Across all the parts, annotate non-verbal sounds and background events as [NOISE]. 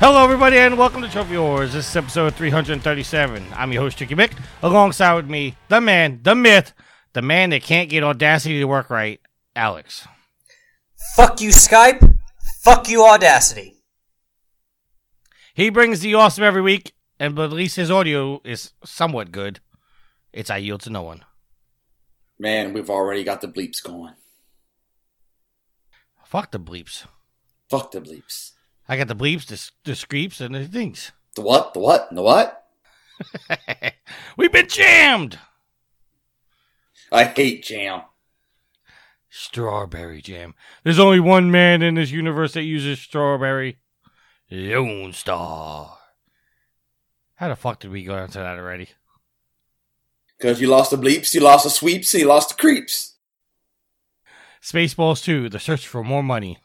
Hello, everybody, and welcome to Trophy Wars. This is episode 337. I'm your host, Tricky Mick. Alongside with me, the man, the myth, the man that can't get Audacity to work right, Alex. Fuck you, Skype. Fuck you, Audacity. He brings the awesome every week, and but at least his audio is somewhat good. It's I yield to no one. Man, we've already got the bleeps going. Fuck the bleeps. Fuck the bleeps. I got the bleeps, the, the screeps, and the things. The what? The what? The what? [LAUGHS] We've been jammed. I hate jam. Strawberry jam. There's only one man in this universe that uses strawberry. Lone Star. How the fuck did we go into that already? Because you lost the bleeps, you lost the sweeps, you lost the creeps. Spaceballs 2, The Search for More Money.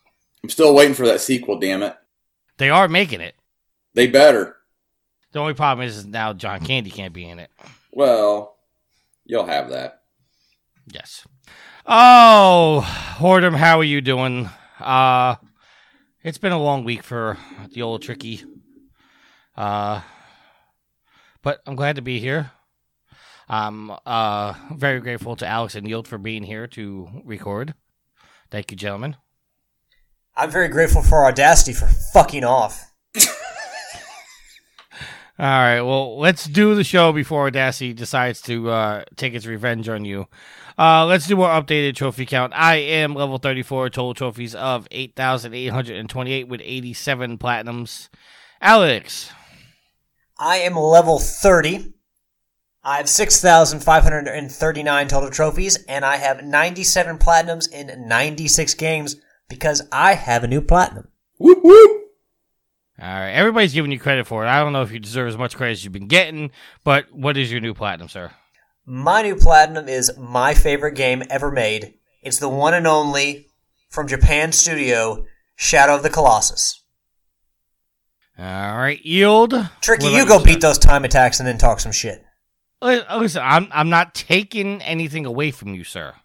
I'm still waiting for that sequel, damn it. They are making it. They better. The only problem is now John Candy can't be in it. Well, you'll have that. Yes. Oh, Hordem, how are you doing? Uh it's been a long week for the old tricky. Uh but I'm glad to be here. I'm uh very grateful to Alex and Yield for being here to record. Thank you, gentlemen. I'm very grateful for Audacity for fucking off. [LAUGHS] All right, well, let's do the show before Audacity decides to uh, take its revenge on you. Uh, let's do our updated trophy count. I am level 34, total trophies of 8,828 with 87 platinums. Alex, I am level 30. I have 6,539 total trophies, and I have 97 platinums in 96 games because I have a new platinum. Whoop whoop. all right, everybody's giving you credit for it. I don't know if you deserve as much credit as you've been getting, but what is your new platinum, sir? My new platinum is my favorite game ever made. It's the one and only from Japan Studio, Shadow of the Colossus. All right, Yield. Tricky, you go sir? beat those time attacks and then talk some shit. Uh, listen, I'm I'm not taking anything away from you, sir.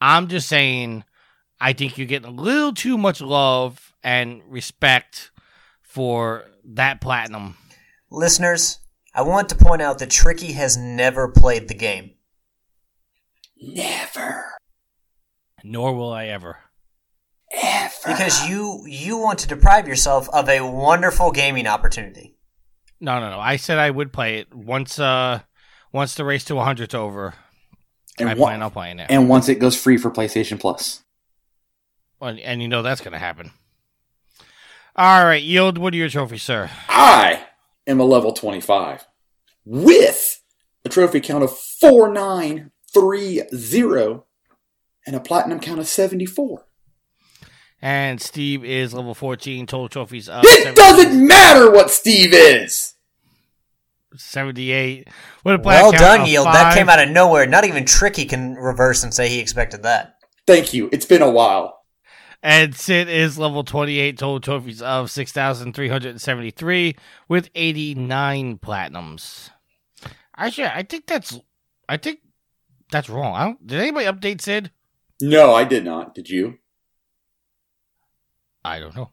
I'm just saying I think you're getting a little too much love and respect for that platinum. Listeners, I want to point out that Tricky has never played the game. Never. Nor will I ever. Ever. Because you you want to deprive yourself of a wonderful gaming opportunity. No, no, no. I said I would play it once. Uh, once the race to 100's over, and, I wa- plan on playing it. and once it goes free for PlayStation Plus. Well, and you know that's going to happen. All right, yield. What are your trophies, sir? I am a level 25 with a trophy count of 4930 and a platinum count of 74. And Steve is level 14. Total trophies of It 70 doesn't matter what Steve is. 78. With a black Well count done, Yield. five. That came out of nowhere. Not even Tricky can reverse and say he expected that. Thank you. It's been a while. And Sid is level 28, total trophies of 6,373 with 89 platinums. Actually, I think that's, I think that's wrong. I don't, did anybody update Sid? No, I did not. Did you? I don't know.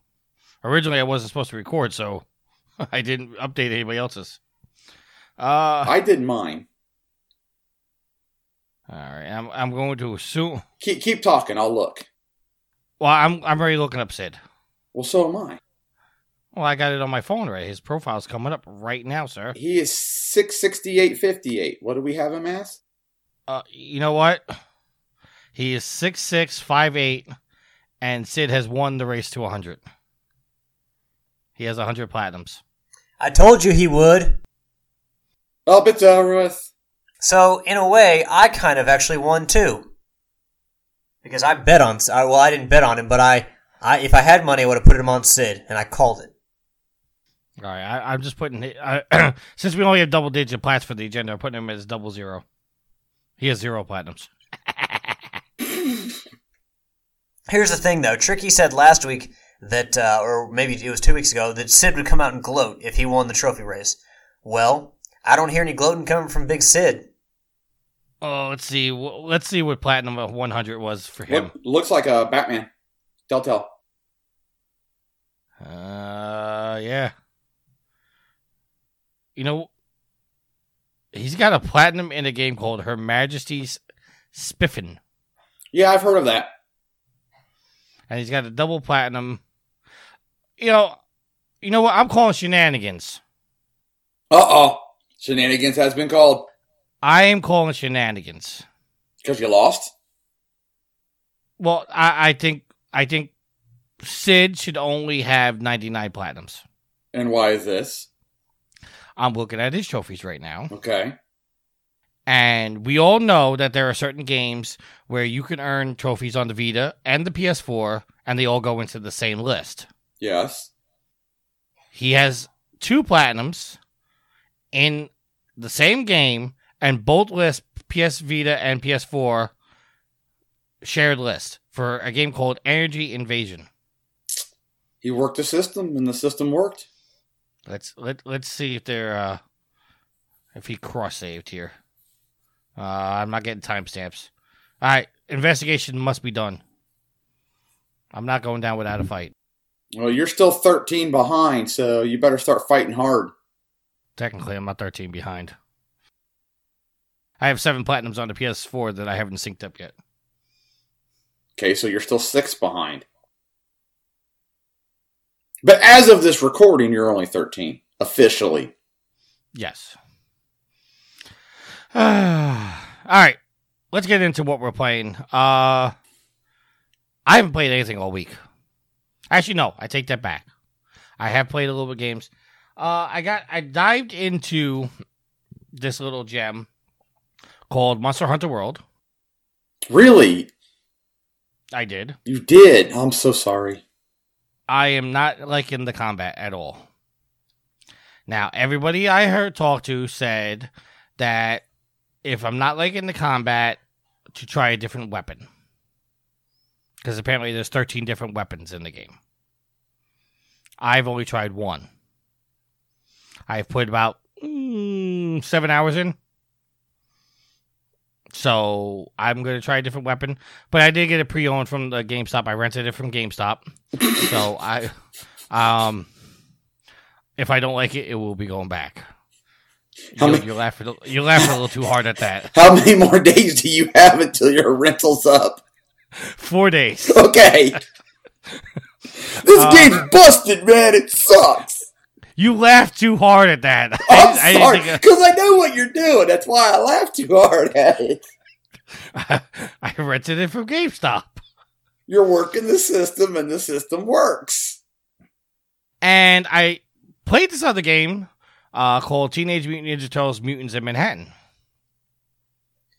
Originally, I wasn't supposed to record, so [LAUGHS] I didn't update anybody else's. Uh, I did mine. all right. I'm, I'm going to assume. Keep keep talking. I'll look. Well, I'm, I'm already looking up Sid. Well, so am I. Well, I got it on my phone right. His profile's coming up right now, sir. He is six sixty eight fifty eight. What do we have him as? Uh, you know what? He is six six five eight, and Sid has won the race to hundred. He has hundred platinums. I told you he would. Up it's over with. So, in a way, I kind of actually won too. Because I bet on, I- well, I didn't bet on him, but I, I, if I had money, I would have put him on Sid, and I called it. All right, I, I'm just putting [CLEARS THROAT] since we only have double digit plats for the agenda, I'm putting him as double zero. He has zero platinums. [LAUGHS] Here's the thing, though. Tricky said last week that, uh, or maybe it was two weeks ago, that Sid would come out and gloat if he won the trophy race. Well, I don't hear any gloating coming from Big Sid. Oh, let's see. Let's see what platinum of 100 was for him. What looks like a Batman. Telltale. Uh, yeah. You know, he's got a platinum in a game called Her Majesty's Spiffing, Yeah, I've heard of that. and he's got a double platinum. You know, you know what? I'm calling shenanigans. Uh oh. Shenanigans has been called. I am calling shenanigans. Because you lost? Well, I, I think I think Sid should only have 99 platinums. And why is this? I'm looking at his trophies right now. Okay. And we all know that there are certain games where you can earn trophies on the Vita and the PS4, and they all go into the same list. Yes. He has two platinums in the same game, and both lists, PS Vita and PS4, shared list for a game called Energy Invasion. He worked the system and the system worked. Let's let let's see if they're uh if he cross saved here. Uh I'm not getting timestamps. Alright, investigation must be done. I'm not going down without a fight. Well, you're still 13 behind, so you better start fighting hard. Technically I'm not thirteen behind. I have seven platinums on the PS4 that I haven't synced up yet. Okay, so you're still six behind. But as of this recording, you're only 13. Officially. Yes. [SIGHS] Alright. Let's get into what we're playing. Uh I haven't played anything all week. Actually, no, I take that back. I have played a little bit of games. Uh, I got I dived into this little gem called Monster Hunter World. Really? I did. You did? I'm so sorry. I am not liking the combat at all. Now, everybody I heard talk to said that if I'm not liking the combat, to try a different weapon. Because apparently there's 13 different weapons in the game. I've only tried one. I've put about mm, seven hours in. So I'm going to try a different weapon. But I did get a pre-owned from the GameStop. I rented it from GameStop. so [LAUGHS] I, um, if I don't like it, it will be going back. How You, many- you laugh a little, you laugh a little too hard at that. [LAUGHS] How many more days do you have until your rental's up? Four days. Okay. [LAUGHS] this Uh, game's busted, man. It sucks. You laugh too hard at that. [LAUGHS] I'm I, sorry, because I know what you're doing. That's why I laugh too hard at it. I, [LAUGHS] I rented it from GameStop. You're working the system, and the system works. And I played this other game uh, called Teenage Mutant Ninja Turtles Mutants in Manhattan.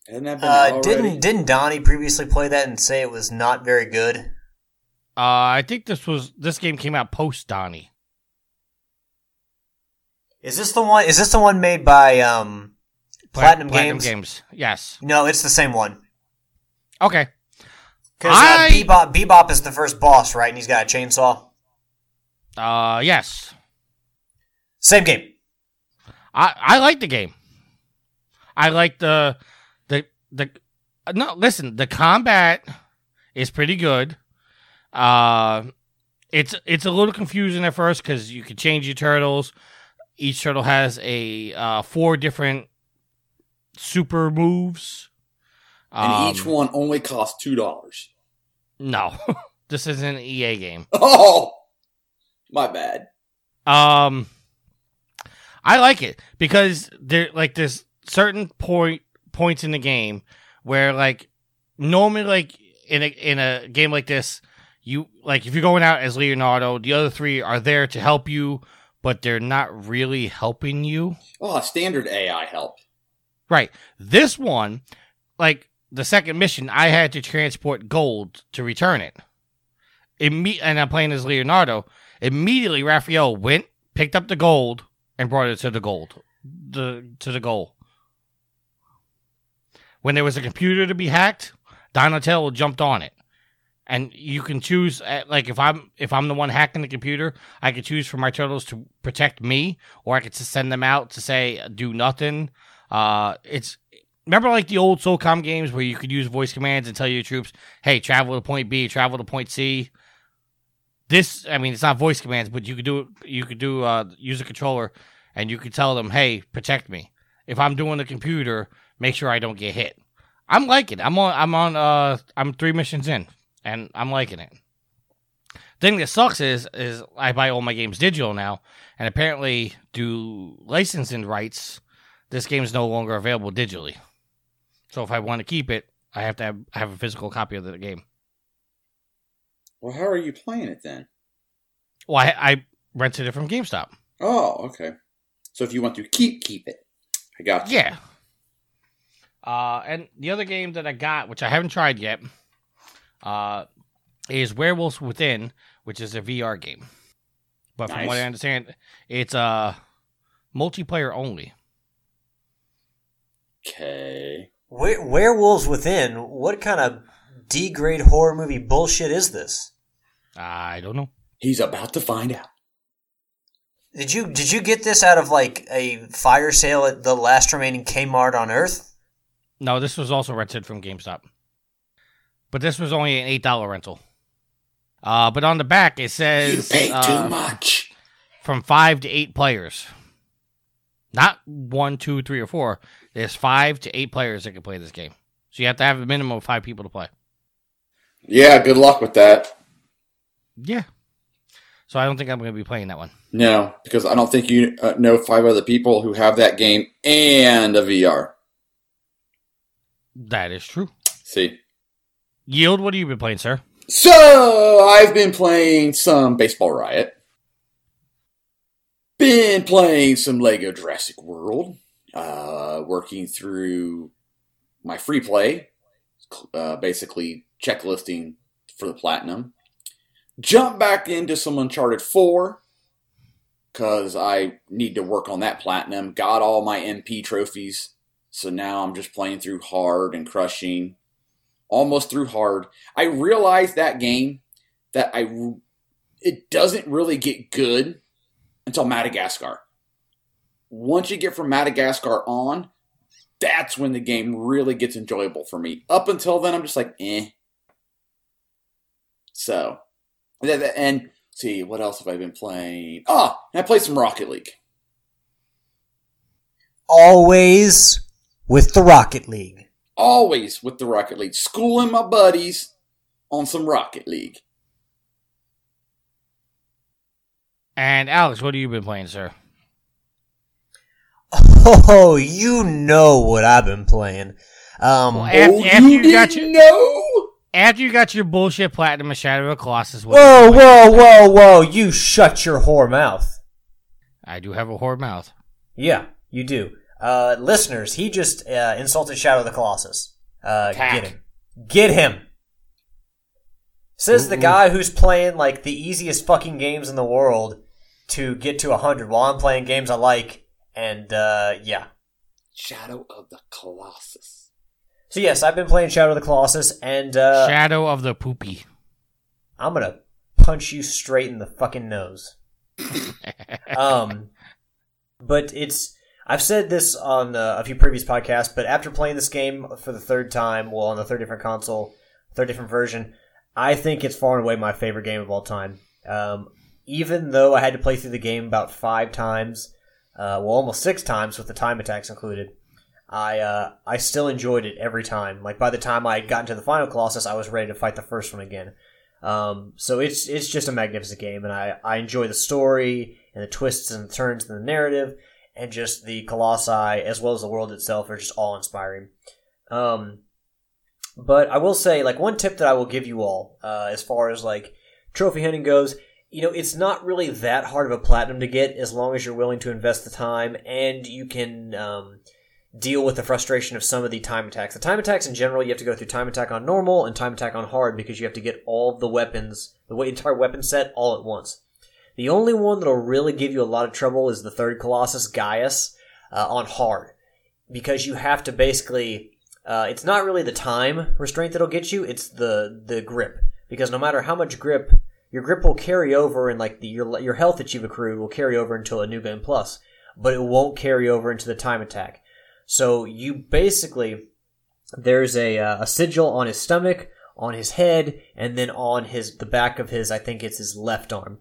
Hasn't that been Uh, didn't didn't Donnie previously play that and say it was not very good? Uh, I think this was this game came out post Donnie. Is this the one? Is this the one made by um, Pla- Platinum, Games? Games. Yes. No, it's the same one. Okay. Because I- uh, Bebop, Bebop is the first boss, right? And he's got a chainsaw. Uh, yes. Same game. I I like the game. I like the the the no listen, the combat is pretty good. Uh it's it's a little confusing at first cuz you can change your turtles. Each turtle has a uh four different super moves. And Um, each one only costs two dollars. No. [LAUGHS] this isn't an EA game. [LAUGHS] Oh, my bad. Um, I like it because there like there's certain point points in the game where like normally like in a in a game like this you like if you're going out as Leonardo the other three are there to help you but they're not really helping you. Oh, standard AI help. right. This one like the second mission I had to transport gold to return it. Imme- and I'm playing as Leonardo. Immediately Raphael went picked up the gold and brought it to the gold, the to the goal. When there was a computer to be hacked, Donatello jumped on it, and you can choose. uh, Like if I'm if I'm the one hacking the computer, I could choose for my turtles to protect me, or I could just send them out to say do nothing. Uh, it's remember like the old SOCOM games where you could use voice commands and tell your troops, "Hey, travel to point B, travel to point C." This, I mean, it's not voice commands, but you could do you could do uh, use a controller, and you could tell them, "Hey, protect me." If I'm doing the computer, make sure I don't get hit. I'm liking. it. I'm on. I'm on. Uh, I'm three missions in, and I'm liking it. Thing that sucks is is I buy all my games digital now, and apparently, due licensing rights, this game is no longer available digitally. So if I want to keep it, I have to have, have a physical copy of the game. Well, how are you playing it then? Well, I, I rented it from GameStop. Oh, okay. So if you want to keep, keep it. I got you. Yeah. Uh, and the other game that I got, which I haven't tried yet, uh, is Werewolves Within, which is a VR game. But from what I understand, it's uh multiplayer only. Okay. Were- Werewolves Within. What kind of D grade horror movie bullshit is this? I don't know. He's about to find out. Did you did you get this out of like a fire sale at the last remaining Kmart on Earth? No, this was also rented from GameStop. But this was only an eight dollar rental. Uh, but on the back it says You pay uh, too much. from five to eight players. Not one, two, three, or four. There's five to eight players that can play this game. So you have to have a minimum of five people to play. Yeah, good luck with that. Yeah. So I don't think I'm going to be playing that one. No, because I don't think you uh, know five other people who have that game and a VR. That is true. See? Yield, what have you been playing, sir? So, I've been playing some Baseball Riot. Been playing some Lego Jurassic World. Uh, working through my free play. Uh, basically, checklisting for the Platinum. Jump back into some Uncharted 4. Because I need to work on that Platinum. Got all my MP trophies. So now I'm just playing through hard and crushing almost through hard. I realized that game that I it doesn't really get good until Madagascar. Once you get from Madagascar on, that's when the game really gets enjoyable for me. Up until then, I'm just like, eh. So, and see what else have I been playing? And I played some Rocket League. Always with the Rocket League. Always with the Rocket League, schooling my buddies on some Rocket League. And Alex, what have you been playing, sir? Oh, you know what I've been playing. Um, Well, After- oh, after you, you got your- know? After you got your bullshit platinum of Shadow of the Colossus, what whoa, whoa, whoa, whoa! You shut your whore mouth. I do have a whore mouth. Yeah, you do. Uh, listeners, he just uh, insulted Shadow of the Colossus. Uh, get him. Get him. Says the guy who's playing like the easiest fucking games in the world to get to 100 while I'm playing games I like. And uh, yeah. Shadow of the Colossus. So yes, I've been playing Shadow of the Colossus, and uh, Shadow of the Poopy. I'm gonna punch you straight in the fucking nose. [LAUGHS] um, but it's I've said this on uh, a few previous podcasts, but after playing this game for the third time, well, on the third different console, third different version, I think it's far and away my favorite game of all time. Um, even though I had to play through the game about five times, uh, well, almost six times with the time attacks included. I uh, I still enjoyed it every time. Like by the time I got into the final Colossus, I was ready to fight the first one again. Um, so it's it's just a magnificent game, and I, I enjoy the story and the twists and the turns in the narrative, and just the colossi as well as the world itself are just all inspiring. Um, but I will say, like one tip that I will give you all, uh, as far as like trophy hunting goes, you know, it's not really that hard of a platinum to get as long as you're willing to invest the time and you can um, deal with the frustration of some of the time attacks. The time attacks in general, you have to go through time attack on normal and time attack on hard because you have to get all the weapons, the entire weapon set, all at once. The only one that'll really give you a lot of trouble is the third Colossus, Gaius, uh, on hard, because you have to basically. Uh, it's not really the time restraint that'll get you; it's the the grip. Because no matter how much grip, your grip will carry over, and like the, your your health that you've accrued will carry over until a new game plus, but it won't carry over into the time attack. So you basically there's a uh, a sigil on his stomach, on his head, and then on his the back of his I think it's his left arm.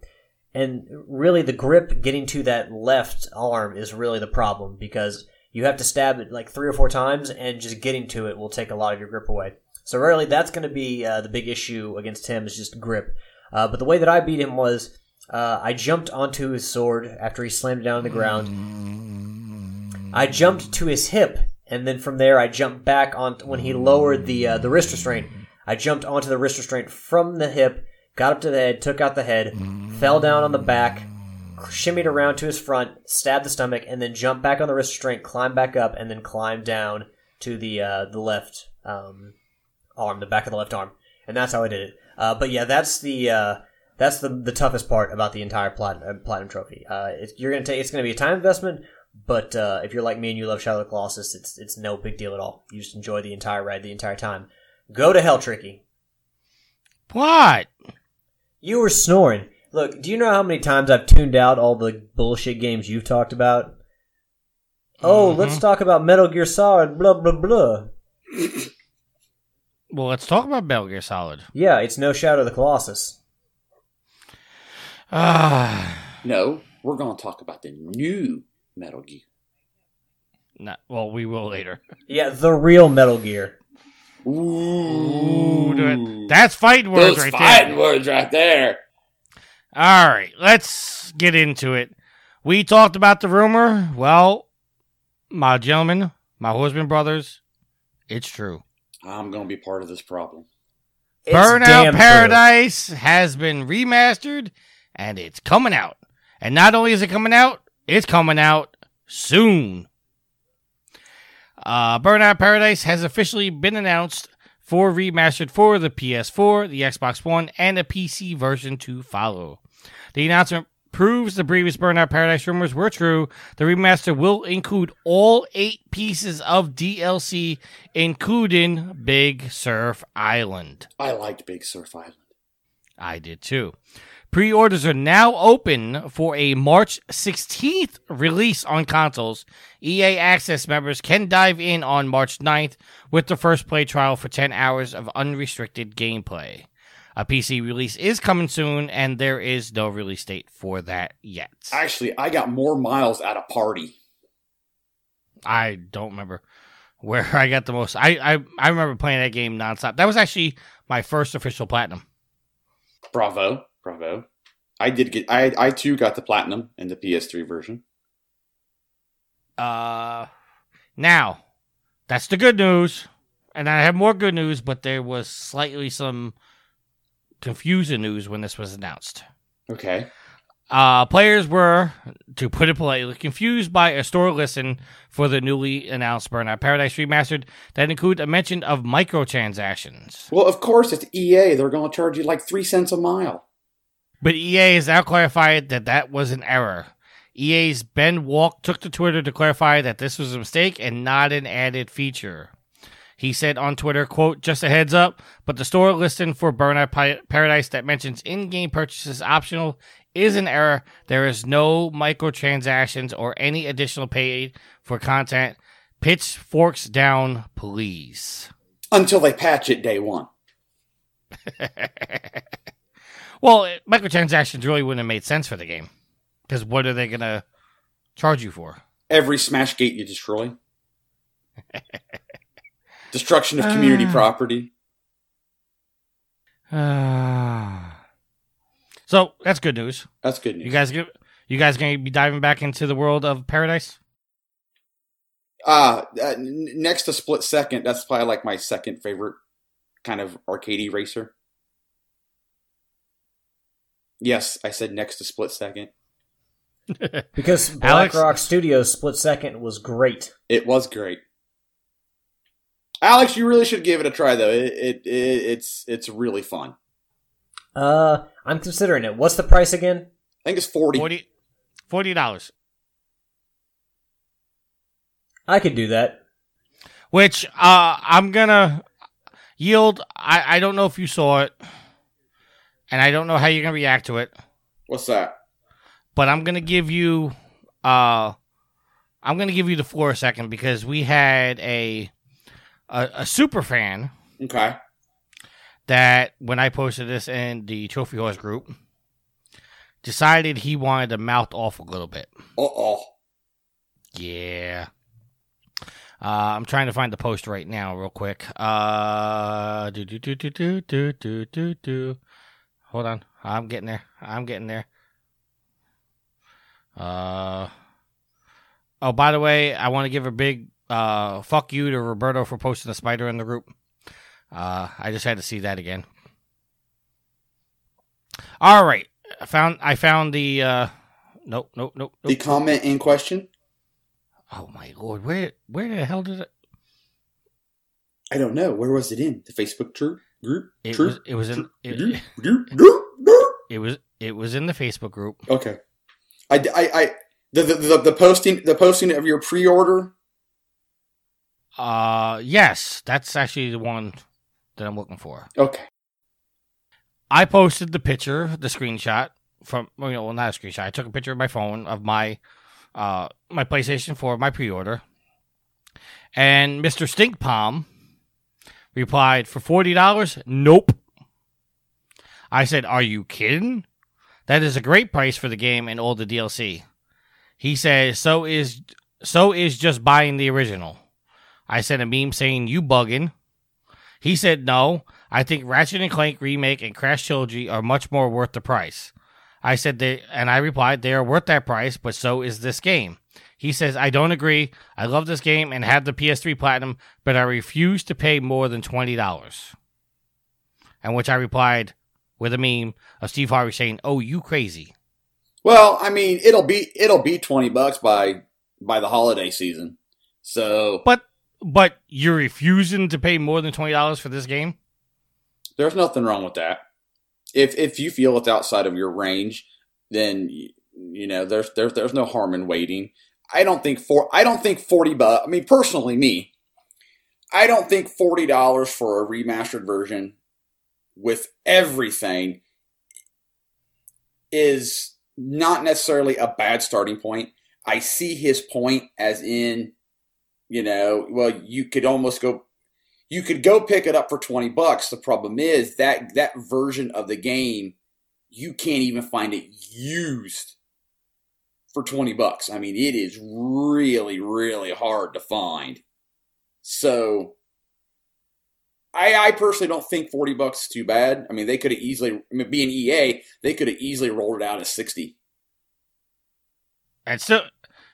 And really, the grip getting to that left arm is really the problem because you have to stab it like three or four times, and just getting to it will take a lot of your grip away. So really, that's going to be uh, the big issue against him is just grip. Uh, but the way that I beat him was uh, I jumped onto his sword after he slammed it down on the ground. I jumped to his hip, and then from there I jumped back on when he lowered the uh, the wrist restraint. I jumped onto the wrist restraint from the hip, got up to the head, took out the head, fell down on the back, shimmied around to his front, stabbed the stomach, and then jumped back on the wrist restraint, climbed back up, and then climbed down to the uh, the left um, arm, the back of the left arm, and that's how I did it. Uh, but yeah, that's the uh, that's the the toughest part about the entire platinum uh, platinum trophy. Uh, it's, you're gonna take it's gonna be a time investment, but uh, if you're like me and you love Shadow of the Colossus, it's it's no big deal at all. You just enjoy the entire ride the entire time. Go to hell, Tricky. What? You were snoring. Look, do you know how many times I've tuned out all the bullshit games you've talked about? Oh, Mhm. let's talk about Metal Gear Solid. Blah blah blah. Well, let's talk about Metal Gear Solid. Yeah, it's no Shadow of the Colossus. Ah, No, we're going to talk about the new Metal Gear. no, well, we will later. Yeah, the real Metal Gear. Ooh, do it. that's fighting words Those right fighting there. words right there. All right, let's get into it. We talked about the rumor. Well, my gentlemen, my husband brothers, it's true. I'm going to be part of this problem. It's damn Burnout true. Paradise has been remastered and it's coming out. And not only is it coming out, it's coming out soon. Uh, Burnout Paradise has officially been announced for remastered for the PS4, the Xbox One, and a PC version to follow. The announcement proves the previous Burnout Paradise rumors were true. The remaster will include all eight pieces of DLC, including Big Surf Island. I liked Big Surf Island. I did too. Pre orders are now open for a March 16th release on consoles. EA Access members can dive in on March 9th with the first play trial for 10 hours of unrestricted gameplay. A PC release is coming soon, and there is no release date for that yet. Actually, I got more miles at a party. I don't remember where [LAUGHS] I got the most. I, I, I remember playing that game nonstop. That was actually my first official platinum. Bravo, bravo. I did get. I I too got the platinum in the PS3 version. Uh, now, that's the good news. And I have more good news, but there was slightly some confusing news when this was announced. Okay. Uh, players were, to put it politely, confused by a store listen for the newly announced Burnout Paradise Remastered that include a mention of microtransactions. Well, of course it's EA. They're going to charge you like three cents a mile. But EA has now clarified that that was an error. EA's Ben Walk took to Twitter to clarify that this was a mistake and not an added feature. He said on Twitter, quote, just a heads up, but the store listing for Burnout Paradise that mentions in-game purchases optional is an error. There is no microtransactions or any additional paid for content. Pitchforks down, please. Until they patch it day one. [LAUGHS] well, microtransactions really wouldn't have made sense for the game. Because what are they going to charge you for? Every smash gate you destroy. [LAUGHS] Destruction of community Ah. [SIGHS] property. [SIGHS] so that's good news. That's good news. You guys, you guys going to be diving back into the world of paradise? Ah, uh, next to Split Second, that's probably like my second favorite kind of arcadey racer. Yes, I said next to Split Second. [LAUGHS] Because Black Alex? Rock Studios Split Second was great. It was great. Alex, you really should give it a try though. It, it, it it's it's really fun. Uh, I'm considering it. What's the price again? I think it's 40. 40 Forty dollars. I could do that. Which uh, I'm gonna yield. I, I don't know if you saw it, and I don't know how you're gonna react to it. What's that? But I'm gonna give you. Uh, I'm gonna give you the floor a second because we had a a, a super fan Okay. that when I posted this in the Trophy Horse group, decided he wanted to mouth off a little bit. Uh oh. Yeah. Uh, I'm trying to find the post right now, real quick. Uh, do do do do do do do do do. Hold on, I'm getting there. I'm getting there. Uh. Oh, by the way, I want to give a big uh fuck you to Roberto for posting the spider in the group. Uh, I just had to see that again. All right, I found I found the uh. Nope, nope, nope. The comment in question? Oh my lord, where where the hell did it? I don't know. Where was it in? The Facebook group? It was it was in it, [LAUGHS] it was it was in the Facebook group. Okay. I, I, I the, the, the, the posting the posting of your pre-order. Uh yes, that's actually the one that I'm looking for. Okay. I posted the picture, the screenshot from well, you know, well not a screenshot. I took a picture of my phone of my uh my PlayStation 4, my pre-order. And Mr. Stink Palm replied for $40, nope. I said, "Are you kidding? That is a great price for the game and all the DLC." He says, "So is so is just buying the original." I sent a meme saying, "You bugging." He said, "No, I think Ratchet and Clank remake and Crash Trilogy are much more worth the price." I said they and I replied, "They are worth that price, but so is this game." He says, "I don't agree. I love this game and have the PS3 Platinum, but I refuse to pay more than twenty dollars." And which I replied with a meme of Steve Harvey saying, "Oh, you crazy." Well, I mean, it'll be it'll be twenty bucks by by the holiday season. So But but you're refusing to pay more than twenty dollars for this game? there's nothing wrong with that. If if you feel it's outside of your range, then you, you know there's there's there's no harm in waiting. I don't think for I don't think forty bucks. I mean, personally, me, I don't think forty dollars for a remastered version with everything is not necessarily a bad starting point. I see his point as in, you know, well, you could almost go you could go pick it up for 20 bucks. The problem is that that version of the game, you can't even find it used for 20 bucks. I mean, it is really, really hard to find. So, I, I personally don't think 40 bucks is too bad. I mean, they could have easily, I mean, being EA, they could have easily rolled it out at 60. And still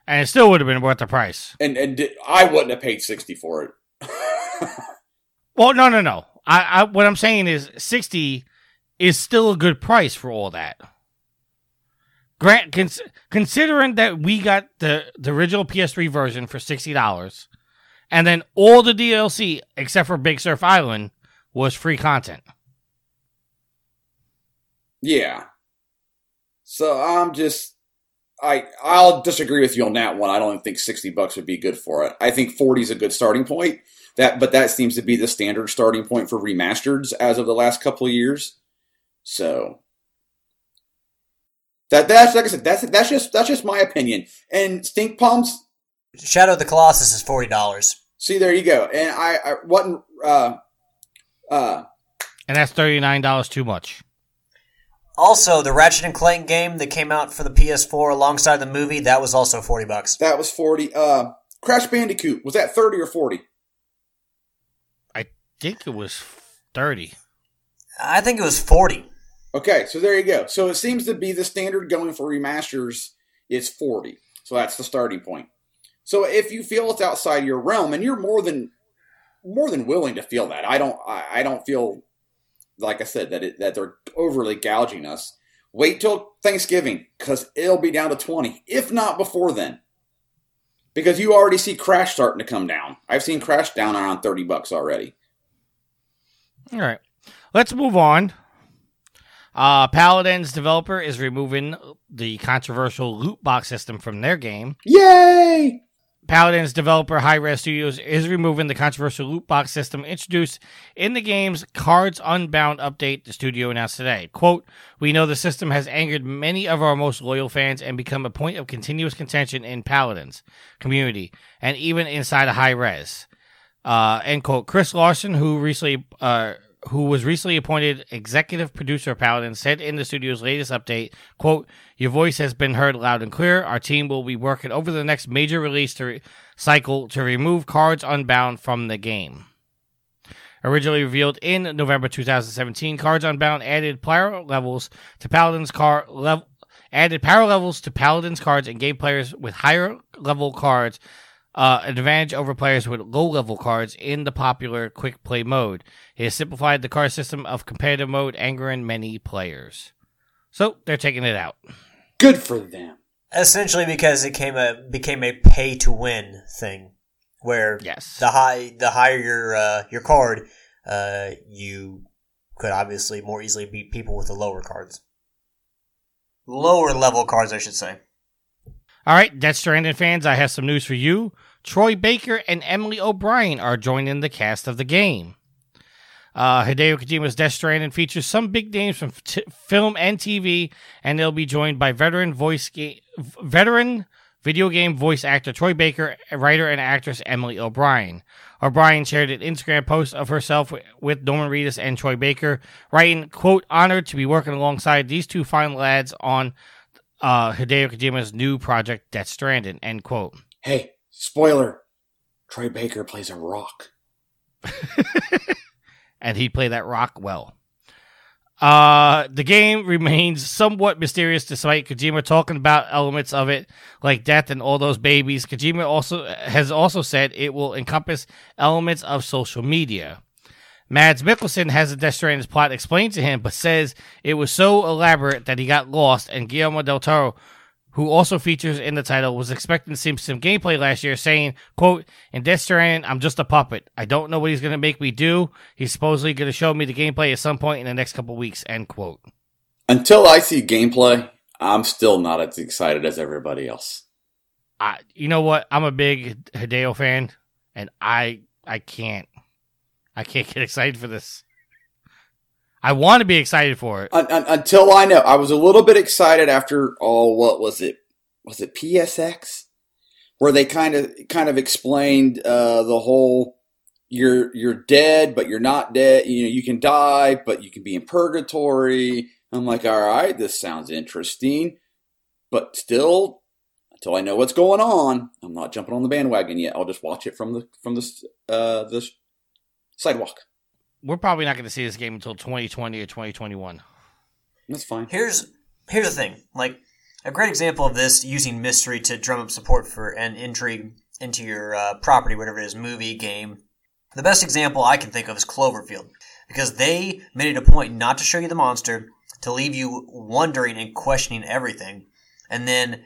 and it still would have been worth the price. And, and I wouldn't have paid 60 for it. [LAUGHS] Well, no, no, no. I, I what I'm saying is sixty is still a good price for all that. Grant, cons- considering that we got the the original PS3 version for sixty dollars, and then all the DLC except for Big Surf Island was free content. Yeah. So I'm just I I'll disagree with you on that one. I don't think 60 bucks would be good for it. I think 40 is a good starting point. That but that seems to be the standard starting point for remasters as of the last couple of years. So that that's like I said, that's that's just that's just my opinion. And stink pumps, Shadow of the Colossus is forty dollars. see there you go. And I, I wasn't uh uh And that's thirty nine dollars too much. Also, the Ratchet and Clank game that came out for the PS4 alongside the movie that was also forty bucks. that was 40 uh Crash Bandicoot, was that 30 or 40? I think it was thirty. I think it was forty. Okay, so there you go. So it seems to be the standard going for remasters is 40. So that's the starting point. So if you feel it's outside your realm, and you're more than more than willing to feel that, I don't I, I don't feel like I said that it, that they're overly gouging us. Wait till Thanksgiving because it'll be down to 20, if not before then. Because you already see Crash starting to come down. I've seen Crash down around 30 bucks already. All right, let's move on. Uh, Paladins developer is removing the controversial loot box system from their game. Yay! Paladins developer Hi-Rez Studios is removing the controversial loot box system introduced in the game's Cards Unbound update, the studio announced today. Quote, We know the system has angered many of our most loyal fans and become a point of continuous contention in Paladins community and even inside of Hi-Rez. Uh, end quote. Chris Larson, who recently uh, who was recently appointed executive producer of Paladin, said in the studio's latest update, quote, Your voice has been heard loud and clear. Our team will be working over the next major release to re- cycle to remove Cards Unbound from the game. Originally revealed in November 2017, Cards Unbound added power levels to Paladin's car level added power levels to Paladin's cards and gave players with higher level cards uh, an advantage over players with low level cards in the popular quick play mode. It has simplified the card system of competitive mode, angering many players. So they're taking it out. Good for them. Essentially, because it came a became a pay to win thing, where Yes. the high the higher your uh, your card, uh, you could obviously more easily beat people with the lower cards, lower level cards, I should say. All right, Death Stranding fans, I have some news for you. Troy Baker and Emily O'Brien are joining the cast of the game. Uh, Hideo Kojima's Death Stranding features some big names from t- film and TV, and they'll be joined by veteran voice ga- veteran video game voice actor Troy Baker, writer and actress Emily O'Brien. O'Brien shared an Instagram post of herself wi- with Norman Reedus and Troy Baker, writing, "quote Honored to be working alongside these two fine lads on uh, Hideo Kojima's new project, Death Stranding." End quote. Hey, spoiler. Troy Baker plays a rock. [LAUGHS] and he'd play that rock well. Uh, the game remains somewhat mysterious despite Kojima talking about elements of it like death and all those babies. Kojima also has also said it will encompass elements of social media. Mads Mikkelsen has the Death plot explained to him, but says it was so elaborate that he got lost. And Guillermo del Toro, who also features in the title, was expecting to see some gameplay last year, saying, "quote In Death Stranding, I'm just a puppet. I don't know what he's going to make me do. He's supposedly going to show me the gameplay at some point in the next couple weeks." End quote. Until I see gameplay, I'm still not as excited as everybody else. I, you know what? I'm a big Hideo fan, and I, I can't, I can't get excited for this. I want to be excited for it. Un- un- until I know, I was a little bit excited after oh, what was it? Was it PSX, where they kind of kind of explained uh, the whole you're you're dead, but you're not dead. You know, you can die, but you can be in purgatory. I'm like, all right, this sounds interesting, but still, until I know what's going on, I'm not jumping on the bandwagon yet. I'll just watch it from the from the uh, the sidewalk. We're probably not going to see this game until 2020 or 2021. That's fine. Here's here's the thing. Like a great example of this using mystery to drum up support for and intrigue into your uh, property, whatever it is, movie, game. The best example I can think of is Cloverfield because they made it a point not to show you the monster, to leave you wondering and questioning everything, and then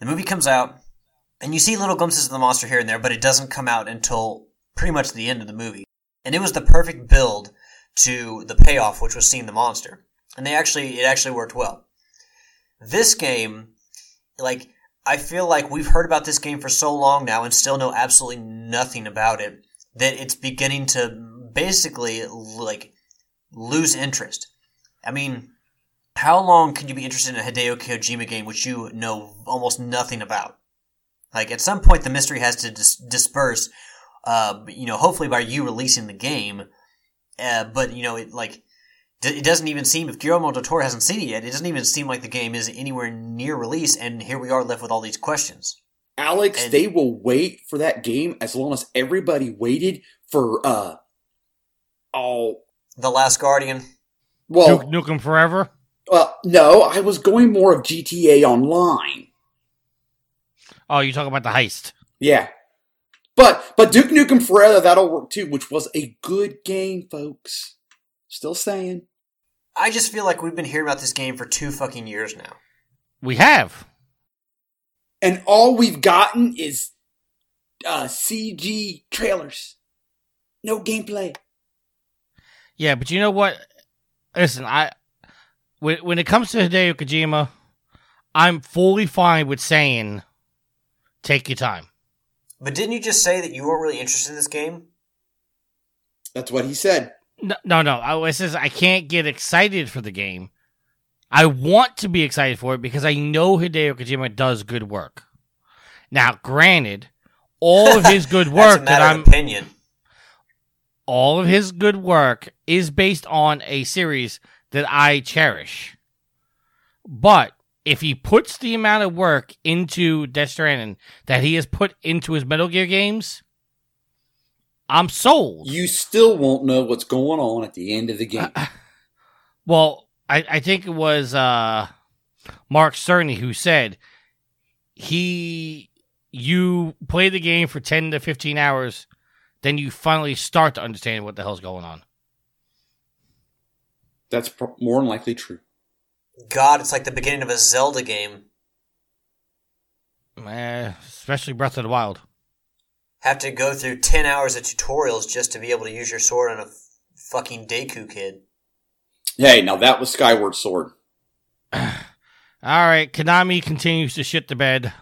the movie comes out and you see little glimpses of the monster here and there, but it doesn't come out until pretty much the end of the movie. And it was the perfect build to the payoff, which was seeing the monster and they actually it actually worked well. This game, like I feel like we've heard about this game for so long now and still know absolutely nothing about it that it's beginning to basically like lose interest. I mean, how long can you be interested in a Hideo Kojima game which you know almost nothing about? Like at some point, the mystery has to dis- disperse. Uh, you know, hopefully by you releasing the game. Uh, but you know, it like it doesn't even seem if Guillermo del Toro hasn't seen it yet. It doesn't even seem like the game is anywhere near release, and here we are left with all these questions. Alex, And- they will wait for that game as long as everybody waited for uh oh The Last Guardian. well Nuke, Nukem Forever. uh, no, I was going more of GTA Online. Oh, you talking about the heist? Yeah. But but Duke Nukem Forever that'll work too, which was a good game, folks. Still saying. I just feel like we've been hearing about this game for two fucking years now. We have. And all we've gotten is uh CG trailers. No gameplay. Yeah, but you know what? Listen, I when when it comes to Hideo Kojima, I'm fully fine with saying take your time. But didn't you just say that you weren't really interested in this game? That's what he said. No, no, no. I it says I can't get excited for the game. I want to be excited for it because I know Hideo Kojima does good work. Now, granted, all of his good [LAUGHS] That's work a that matter I'm of opinion. all of his good work is based on a series that I cherish. But if he puts the amount of work into Death Stranding that he has put into his Metal Gear games, I'm sold. You still won't know what's going on at the end of the game. [LAUGHS] Well, I, I think it was uh, Mark Cerny who said he you play the game for ten to fifteen hours, then you finally start to understand what the hell's going on. That's more than likely true. God, it's like the beginning of a Zelda game. Eh, especially Breath of the Wild. Have to go through 10 hours of tutorials just to be able to use your sword on a f- fucking Deku kid. Hey, now that was Skyward Sword. [SIGHS] All right, Konami continues to shit the bed.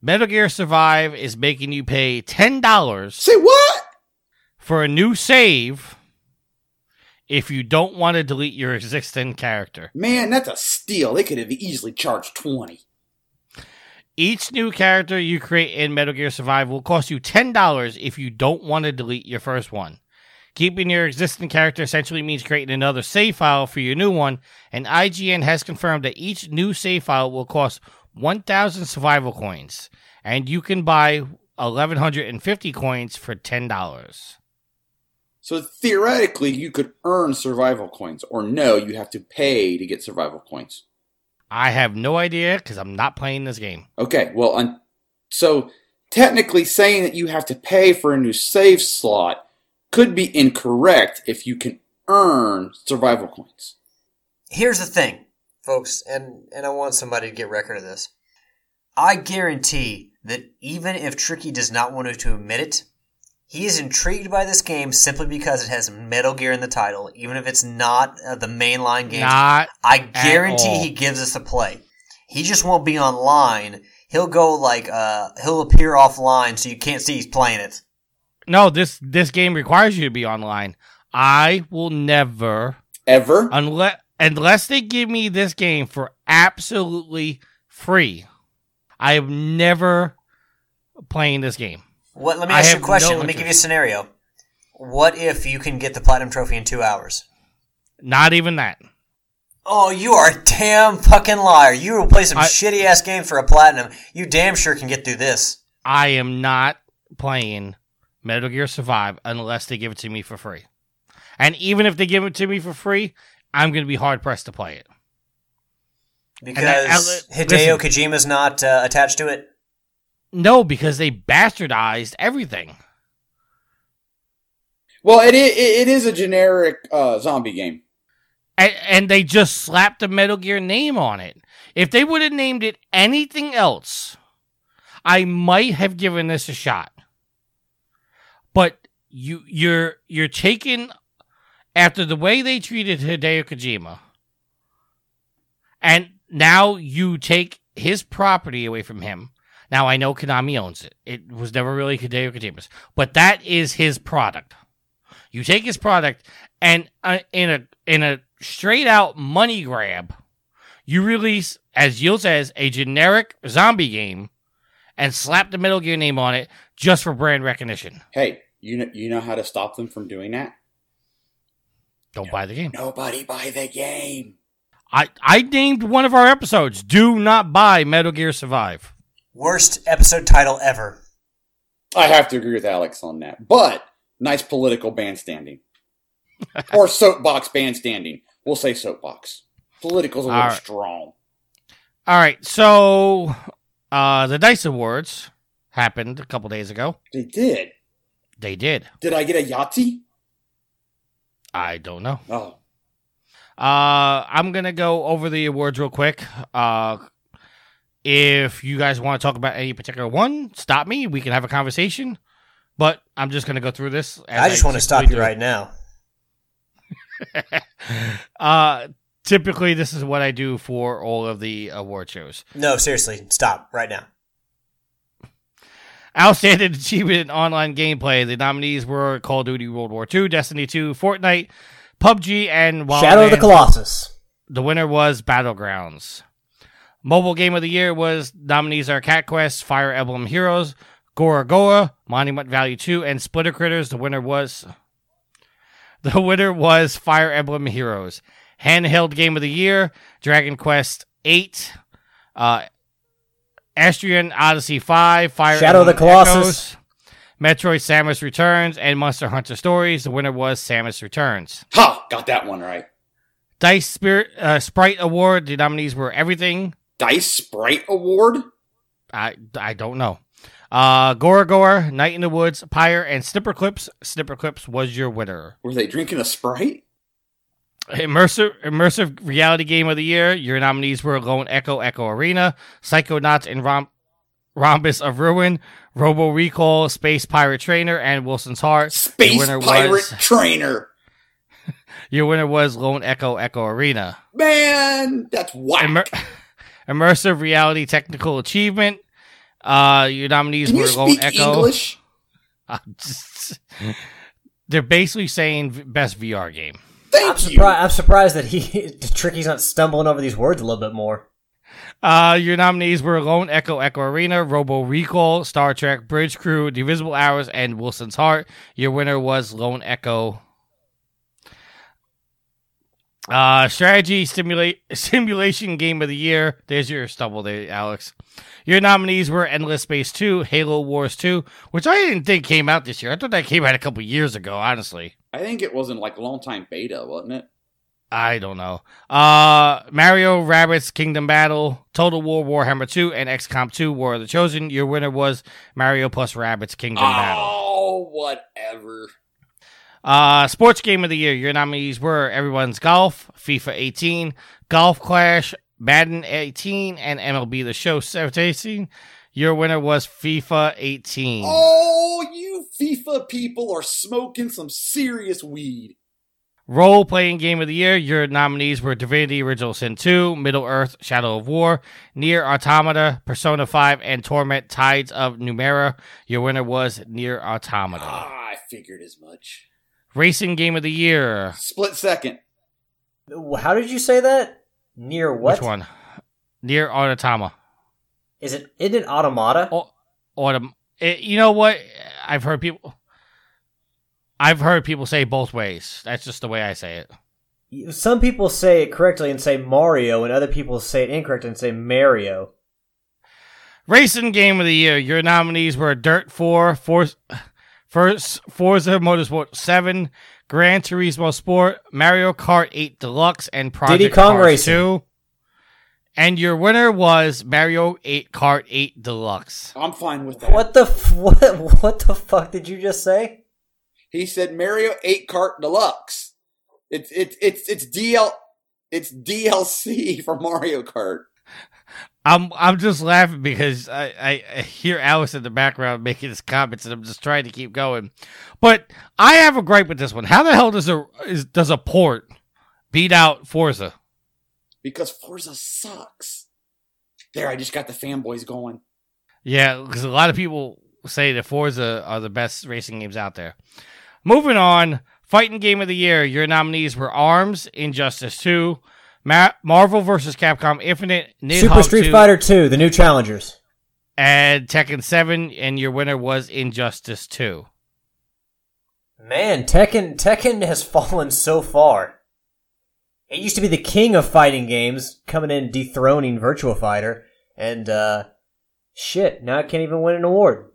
Metal Gear Survive is making you pay ten dollars Say what? for a new save if you don't want to delete your existing character. Man, that's a steal. They could have easily charged 20. Each new character you create in Metal Gear Survive will cost you $10 if you don't want to delete your first one. Keeping your existing character essentially means creating another save file for your new one, and IGN has confirmed that each new save file will cost 1,000 survival coins, and you can buy 1,150 coins for $10. So theoretically, you could earn survival coins, or no, you have to pay to get survival coins. I have no idea because I'm not playing this game. Okay, well, un- so technically saying that you have to pay for a new save slot could be incorrect if you can earn survival coins. Here's the thing, folks, and, and I want somebody to get record of this. I guarantee that even if Tricky does not want to admit it, he is intrigued by this game simply because it has Metal Gear in the title, even if it's not uh, the mainline game. Not I guarantee all. he gives us a play. He just won't be online. He'll go like uh he'll appear offline so you can't see he's playing it. no. This this game requires you to be online. I will never Ever? unless unless they give me this game for absolutely free. I am never playing this game. What let me ask you a question. no let me give you a scenario. What if you can get the platinum trophy in two hours? Not even that. Oh, you are a damn fucking liar. You will play some I- shitty ass game for a platinum. You damn sure can get through this. I am not playing Metal Gear Survive unless they give it to me for free. And even if they give it to me for free, I'm going to be hard pressed to play it. Because that- Hideo listen. Kojima's not uh, attached to it. No, because they bastardized everything. Well, it, it, it is a generic uh, zombie game. and, and they just slapped the Metal Gear name on it. If they would have named it anything else, I might have given this a shot. But you you're you're taking after the way they treated Hideo Kojima, and now you take his property away from him. Now I know Konami owns it. It was never really Hideo Kojima's, but that is his product. You take his product and uh, in a in a straight out money grab, you release, as Yield says, a generic zombie game and slap the Metal Gear name on it just for brand recognition. Hey, you know, you know how to stop them from doing that? Don't buy the game. Nobody buy the game. I, I named one of our episodes, Do Not Buy Metal Gear Survive. Worst episode title ever. I have to agree with Alex on that. But nice political bandstanding. [LAUGHS] or soapbox bandstanding. We'll say soapbox. Political's a little All right. strong. All right, so uh, the Dice Awards happened a couple days ago. They did. They did. Did I get a Yahtzee? I don't know. Oh. Uh, I'm gonna go over the awards real quick. Uh, if you guys want to talk about any particular one, stop me. We can have a conversation. But I'm just gonna go through this. as I just want to stop you right now. [LAUGHS] uh, typically this is what I do for all of the award shows. No, seriously, stop right now. Outstanding [LAUGHS] achievement in online gameplay. The nominees were Call of Duty World War II, Destiny 2, Fortnite, PUBG, and Wild Shadow of the Colossus. The winner was Battlegrounds. Mobile Game of the Year was nominees are Cat Quest, Fire Emblem Heroes, Gora Gora, Monument Valley 2, and Splitter Critters. The winner was [LAUGHS] the winner was Fire Emblem Heroes. Handheld Game of the Year, Dragon Quest 8, uh, Etrian Odyssey 5, Fire Shadow of the Colossus. Echoes, Metroid Samus Returns, and Monster Hunter Stories. The winner was Samus Returns. Ha! Got that one right. Dice Spirit uh, Sprite Award. The nominees were Everything. Dice Sprite Award? I, I don't know. Uh, Gora Gora, Night in the Woods, Pyre, and Snipper Clips. Snipper Clips was your winner. Were they drinking a Sprite? Immersive immersive reality game of the year. Your nominees were Lone Echo Echo Arena, Psychonauts and Rom- Rhombus of Ruin, Robo Recall, Space Pirate Trainer, and Wilson's Heart. Space Pirate was [LAUGHS] Trainer. your winner was Lone Echo Echo Arena. Man, that's whack. Immer- immersive reality technical achievement. Uh, your nominees Can you were Lone Echo. English? [LAUGHS] I'm just- they're basically saying best VR game. Thank I'm, you. surpri- I'm surprised that he [LAUGHS] Tricky's not stumbling over these words a little bit more. Uh, your nominees were Lone Echo Echo Arena, Robo Recall, Star Trek, Bridge Crew, Divisible Hours, and Wilson's Heart. Your winner was Lone Echo. Uh, strategy stimulate [LAUGHS] simulation game of the year. There's your stumble there, Alex. Your nominees were Endless Space 2, Halo Wars 2, which I didn't think came out this year. I thought that came out a couple years ago, honestly. I think it was in like a long time beta, wasn't it? I don't know. Uh, Mario Rabbids Kingdom Battle, Total War Warhammer 2, and XCOM 2 War of the Chosen. Your winner was Mario plus Rabbids Kingdom Battle. Oh, whatever. Uh, Sports Game of the Year. Your nominees were Everyone's Golf, FIFA 18, Golf Clash, Madden 18, and MLB The Show 17. Your winner was FIFA 18. Oh, you FIFA people are smoking some serious weed. Role playing game of the year, your nominees were Divinity Original Sin 2, Middle Earth Shadow of War, Nier Automata, Persona 5, and Torment Tides of Numenera. Your winner was Nier Automata. Ah, I figured as much. Racing game of the year. Split second. How did you say that? Near what? Which one? Nier Automata. Is it? Isn't it Automata? Oh, Autom- it, you know what? I've heard people. I've heard people say both ways. That's just the way I say it. Some people say it correctly and say Mario, and other people say it incorrect and say Mario. Racing game of the year. Your nominees were Dirt 4, Force, First Forza Motorsport 7, Gran Turismo Sport, Mario Kart 8 Deluxe, and Project Diddy Kong Cars Racing. 2. And your winner was Mario 8 Kart 8 Deluxe. I'm fine with that. What the f- what? What the fuck did you just say? He said Mario 8 Kart Deluxe. It's it's it's it's DL it's DLC [LAUGHS] for Mario Kart. I'm I'm just laughing because I, I, I hear Alice in the background making his comments, and I'm just trying to keep going. But I have a gripe with this one. How the hell does a is, does a port beat out Forza? Because Forza sucks. There, I just got the fanboys going. Yeah, because a lot of people say that Forza are the best racing games out there. Moving on, fighting game of the year. Your nominees were Arms, Injustice 2, Ma- Marvel vs. Capcom Infinite, Nidhogg Super Street 2, Fighter Two: The New Challengers. and Tekken 7, and your winner was Injustice 2. Man, Tekken Tekken has [LAUGHS] fallen so far. It used to be the king of fighting games, coming in dethroning Virtua Fighter, and uh, shit, now it can't even win an award.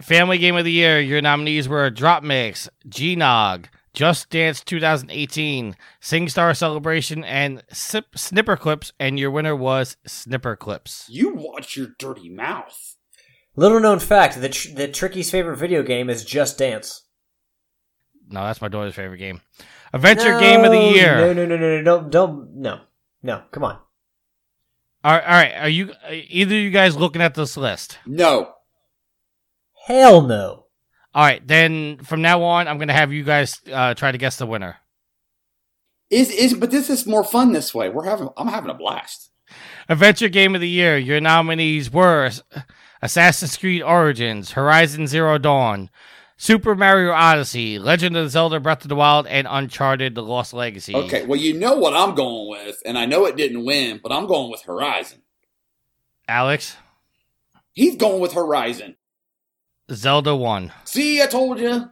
Family Game of the Year, your nominees were Drop Mix, G-Nog, Just Dance 2018, SingStar Celebration, and Sip- Snipper Clips, and your winner was Snipper Clips. You watch your dirty mouth. Little known fact that tr- that Tricky's favorite video game is Just Dance. No, that's my daughter's favorite game. Adventure Game of the Year. No, no, no, no, no, don't, don't, no, no. Come on. All right, all right. Are you are either of you guys looking at this list? No. Hell no. All right, then from now on, I'm gonna have you guys uh, try to guess the winner. Is is but this is more fun this way. We're having I'm having a blast. Adventure Game of the Year. Your nominees were Assassin's Creed Origins, Horizon Zero Dawn, Super Mario Odyssey, Legend of Zelda Breath of the Wild, and Uncharted The Lost Legacy. Okay, well you know what I'm going with, and I know it didn't win, but I'm going with Horizon. Alex, He's going with Horizon. Zelda 1. See, I told you.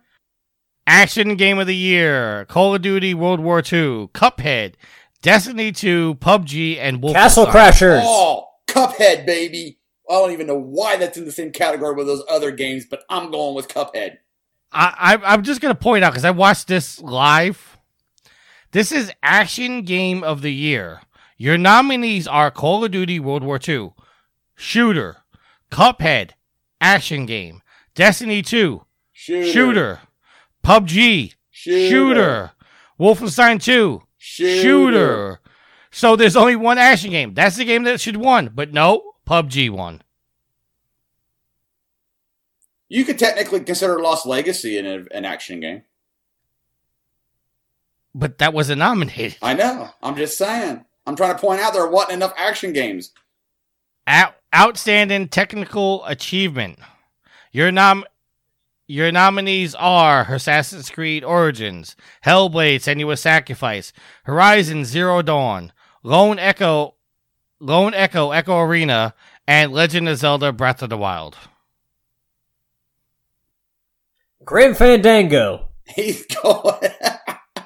Action Game of the Year, Call of Duty World War II, Cuphead, Destiny 2, PUBG, and Wolfenstein. Castle Crashers. Oh, Cuphead, baby. I don't even know why that's in the same category with those other games, but I'm going with Cuphead. I, I, I'm just going to point out because I watched this live. This is Action Game of the Year. Your nominees are Call of Duty World War II, Shooter, Cuphead, Action Game, Destiny 2, Shooter. Shooter, PUBG, Shooter. Shooter, Wolfenstein 2, Shooter. Shooter. So there's only one action game. That's the game that should won. But no, PUBG won. You could technically consider Lost Legacy an, an action game. But that wasn't nominated. I know. I'm just saying. I'm trying to point out there wasn't enough action games. Out, outstanding technical achievement. Your nom your nominees are Assassin's Creed Origins, Hellblade: Senua's Sacrifice, Horizon Zero Dawn, Lone Echo, Lone Echo Echo Arena, and Legend of Zelda: Breath of the Wild. Grim Fandango. [LAUGHS] He's going.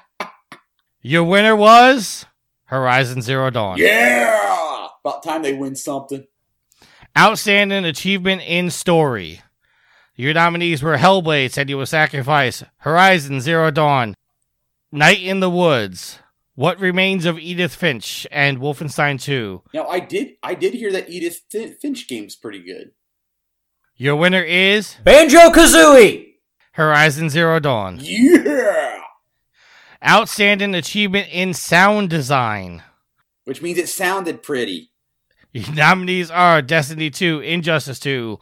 [LAUGHS] Your winner was Horizon Zero Dawn. yeah! About time they win something. Outstanding achievement in story. Your nominees were Hellblade, Senua's Sacrifice, Horizon Zero Dawn, Night in the Woods, What Remains of Edith Finch, and Wolfenstein 2. Now, I did I did hear that Edith Fin- Finch game's pretty good. Your winner is Banjo Kazooie. Horizon Zero Dawn. Yeah! Outstanding achievement in sound design. Which means it sounded pretty. Your [LAUGHS] nominees are Destiny 2, Injustice 2,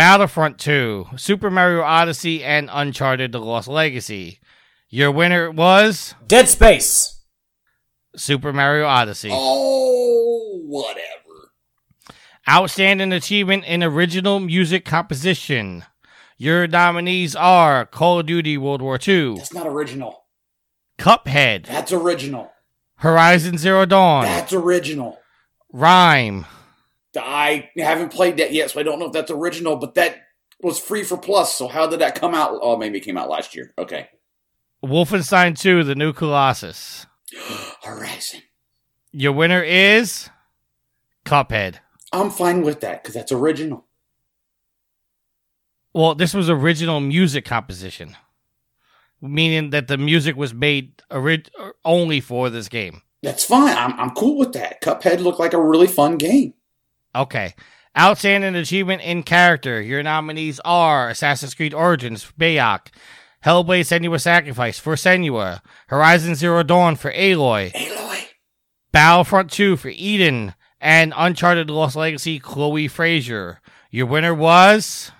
Battlefront 2, Super Mario Odyssey, and Uncharted The Lost Legacy. Your winner was Dead Space. Super Mario Odyssey. Oh, whatever. Outstanding achievement in original music composition. Your nominees are Call of Duty World War II, That's not original. Cuphead, That's original. Horizon Zero Dawn, That's original. RiME, I haven't played that yet, so I don't know if that's original, but that was free for plus, so how did that come out? Oh, maybe it came out last year. Okay. Wolfenstein 2, The New Colossus. [GASPS] Horizon. Your winner is Cuphead. I'm fine with that, because that's original. Well, this was original music composition, meaning that the music was made ori- only for this game. That's fine. I'm, I'm cool with that. Cuphead looked like a really fun game. Okay. Outstanding achievement in character. Your nominees are Assassin's Creed Origins, Bayek, Hellblade Senua Sacrifice for Senua, Horizon Zero Dawn for Aloy, Aloy. Battlefront 2 for Iden, and Uncharted Lost Legacy Chloe Frazer. Your winner was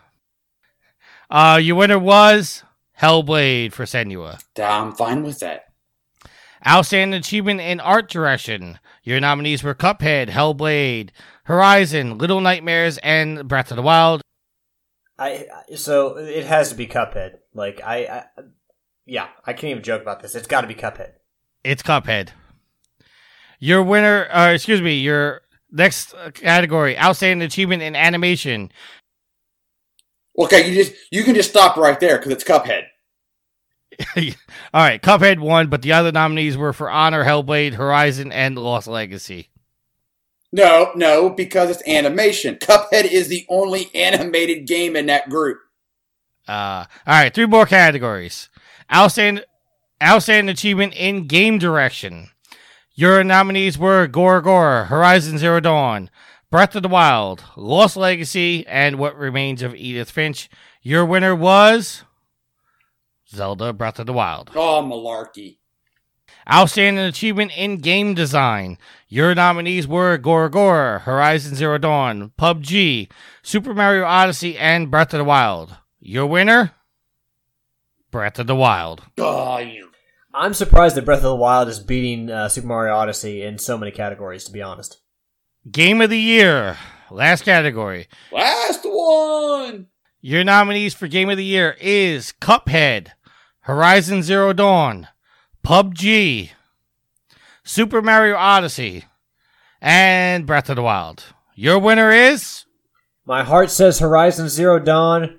uh your winner was Hellblade for Senua. I'm fine with that. Outstanding achievement in art direction. Your nominees were Cuphead, Hellblade, Horizon, Little Nightmares, and Breath of the Wild. I so it has to be Cuphead. Like I, I yeah, I can't even joke about this. It's got to be Cuphead. It's Cuphead. Your winner, uh, excuse me, your next category, outstanding achievement in animation. Okay, you just you can just stop right there because it's Cuphead. [LAUGHS] All right, Cuphead won, but the other nominees were for Honor, Hellblade, Horizon, and Lost Legacy. No, no, because it's animation. Cuphead is the only animated game in that group. Uh, all right, three more categories. Outstanding, outstanding achievement in game direction. Your nominees were Gore Gore, Horizon Zero Dawn, Breath of the Wild, Lost Legacy, and What Remains of Edith Finch. Your winner was Zelda Breath of the Wild. Oh, malarkey. Outstanding achievement in game design. Your nominees were Gore Gore, Horizon Zero Dawn, PUBG, Super Mario Odyssey, and Breath of the Wild. Your winner? Breath of the Wild. Oh, you. I'm surprised that Breath of the Wild is beating uh, Super Mario Odyssey in so many categories. To be honest, Game of the year. Last category. Last one. Your nominees for Game of the Year is Cuphead, Horizon Zero Dawn, PUBG, Super Mario Odyssey, and Breath of the Wild. Your winner is my heart says Horizon Zero Dawn,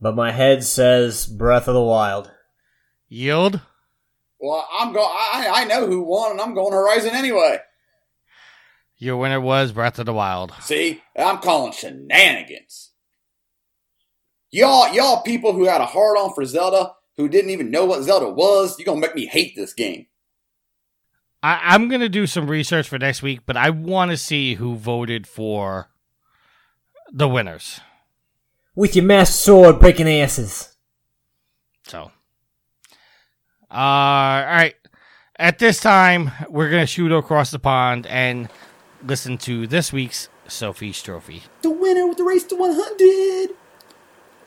but my head says Breath of the Wild. Yield. Well, I'm going. I I know who won, and I'm going Horizon anyway. Your winner was Breath of the Wild. See, I'm calling shenanigans. Y'all, y'all people who had a hard on for Zelda, who didn't even know what Zelda was, you're gonna make me hate this game. I, am gonna do some research for next week, but I want to see who voted for the winners. With your master sword breaking asses. So, uh, all right. At this time, we're gonna shoot across the pond and listen to this week's Sophie's Trophy. The winner with the race to 100.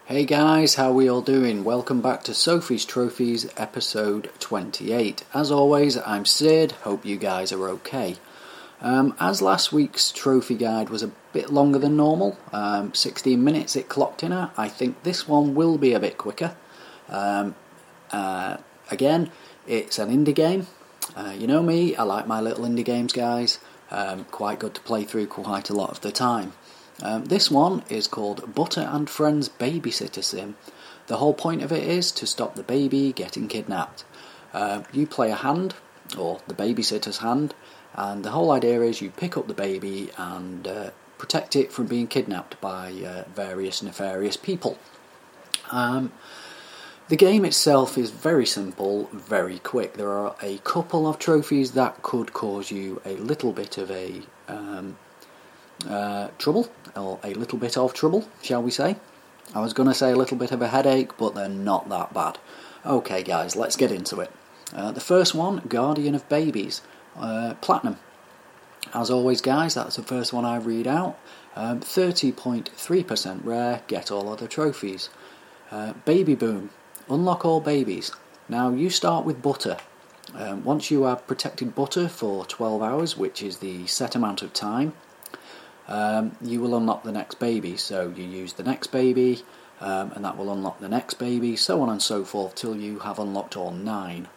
Hey guys, how we all doing? Welcome back to Sophie's Trophies episode 28. As always, I'm Sid. Hope you guys are okay. Um, as last week's trophy guide was a bit longer than normal, um, 16 minutes it clocked in at, I think this one will be a bit quicker. Um, uh, again, it's an indie game. Uh, you know me, I like my little indie games, guys. Um, quite good to play through quite a lot of the time. Um, this one is called Butter and Friends Babysitter Sim. The whole point of it is to stop the baby getting kidnapped. Uh, you play a hand, or the babysitter's hand, and the whole idea is you pick up the baby and uh, protect it from being kidnapped by uh, various nefarious people. Um, the game itself is very simple, very quick. There are a couple of trophies that could cause you a little bit of a um, uh, trouble, or a little bit of trouble, shall we say. I was going to say a little bit of a headache, but they're not that bad. Okay, guys, let's get into it. Uh, the first one, Guardian of Babies, uh, Platinum. As always, guys, that's the first one I read out. Um, 30.3% rare, get all other trophies. Uh, Baby Boom, Unlock all babies. Now you start with butter. Um, once you have protected butter for 12 hours, which is the set amount of time, um, you will unlock the next baby. So you use the next baby, um, and that will unlock the next baby, so on and so forth till you have unlocked all nine.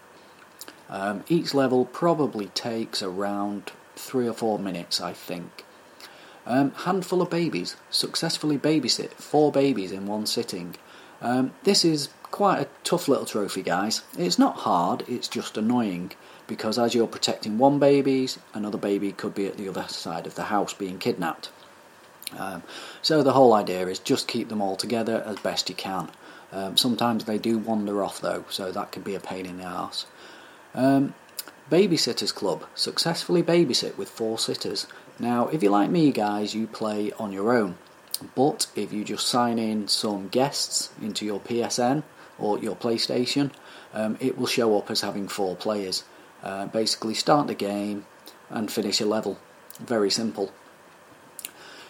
Um, each level probably takes around three or four minutes, I think. Um, handful of babies. Successfully babysit four babies in one sitting. Um, this is quite a tough little trophy, guys. It's not hard, it's just annoying because as you're protecting one baby, another baby could be at the other side of the house being kidnapped. Um, so the whole idea is just keep them all together as best you can. Um, sometimes they do wander off though, so that can be a pain in the arse. Um, Babysitters Club successfully babysit with four sitters. Now, if you're like me, guys, you play on your own. But if you just sign in some guests into your PSN or your PlayStation, um, it will show up as having four players. Uh, basically, start the game and finish a level. Very simple.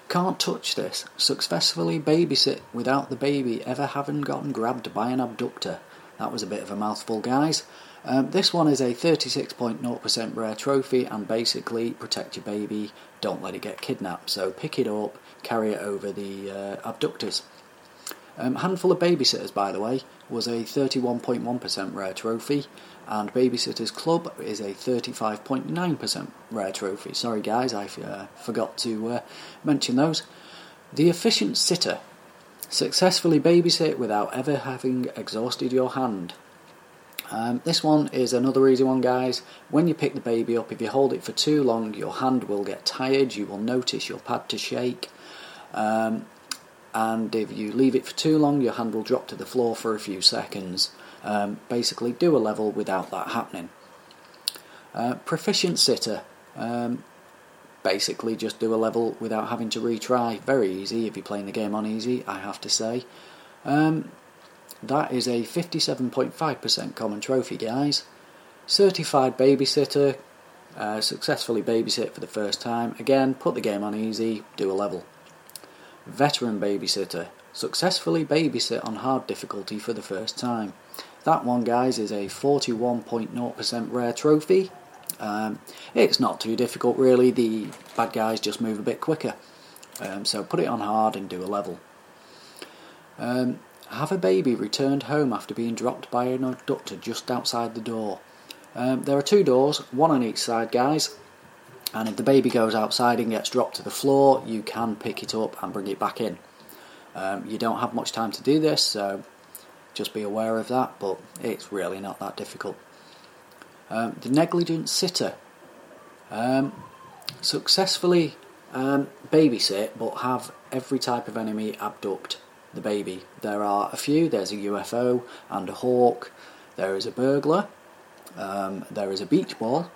Can't touch this. Successfully babysit without the baby ever having gotten grabbed by an abductor. That was a bit of a mouthful, guys. Um, this one is a 36.0% rare trophy and basically protect your baby, don't let it get kidnapped. So pick it up, carry it over the uh, abductors. Um, Handful of Babysitters, by the way, was a 31.1% rare trophy, and Babysitters Club is a 35.9% rare trophy. Sorry, guys, I uh, forgot to uh, mention those. The Efficient Sitter. Successfully babysit without ever having exhausted your hand. Um, this one is another easy one, guys. When you pick the baby up, if you hold it for too long, your hand will get tired. You will notice your pad to shake. Um, and if you leave it for too long, your hand will drop to the floor for a few seconds. Um, basically, do a level without that happening. Uh, proficient sitter. Um, basically, just do a level without having to retry. Very easy if you're playing the game on easy, I have to say. Um, that is a 57.5% common trophy, guys. Certified babysitter. Uh, successfully babysit for the first time. Again, put the game on easy, do a level. Veteran babysitter. Successfully babysit on hard difficulty for the first time. That one, guys, is a 41.0% rare trophy. Um, it's not too difficult, really. The bad guys just move a bit quicker. Um, so put it on hard and do a level. Um, have a baby returned home after being dropped by an abductor just outside the door. Um, there are two doors, one on each side, guys. And if the baby goes outside and gets dropped to the floor, you can pick it up and bring it back in. Um, you don't have much time to do this, so just be aware of that, but it's really not that difficult. Um, the negligent sitter. Um, successfully um, babysit, but have every type of enemy abduct the baby. There are a few. There's a UFO and a hawk. There is a burglar. Um, there is a beach ball.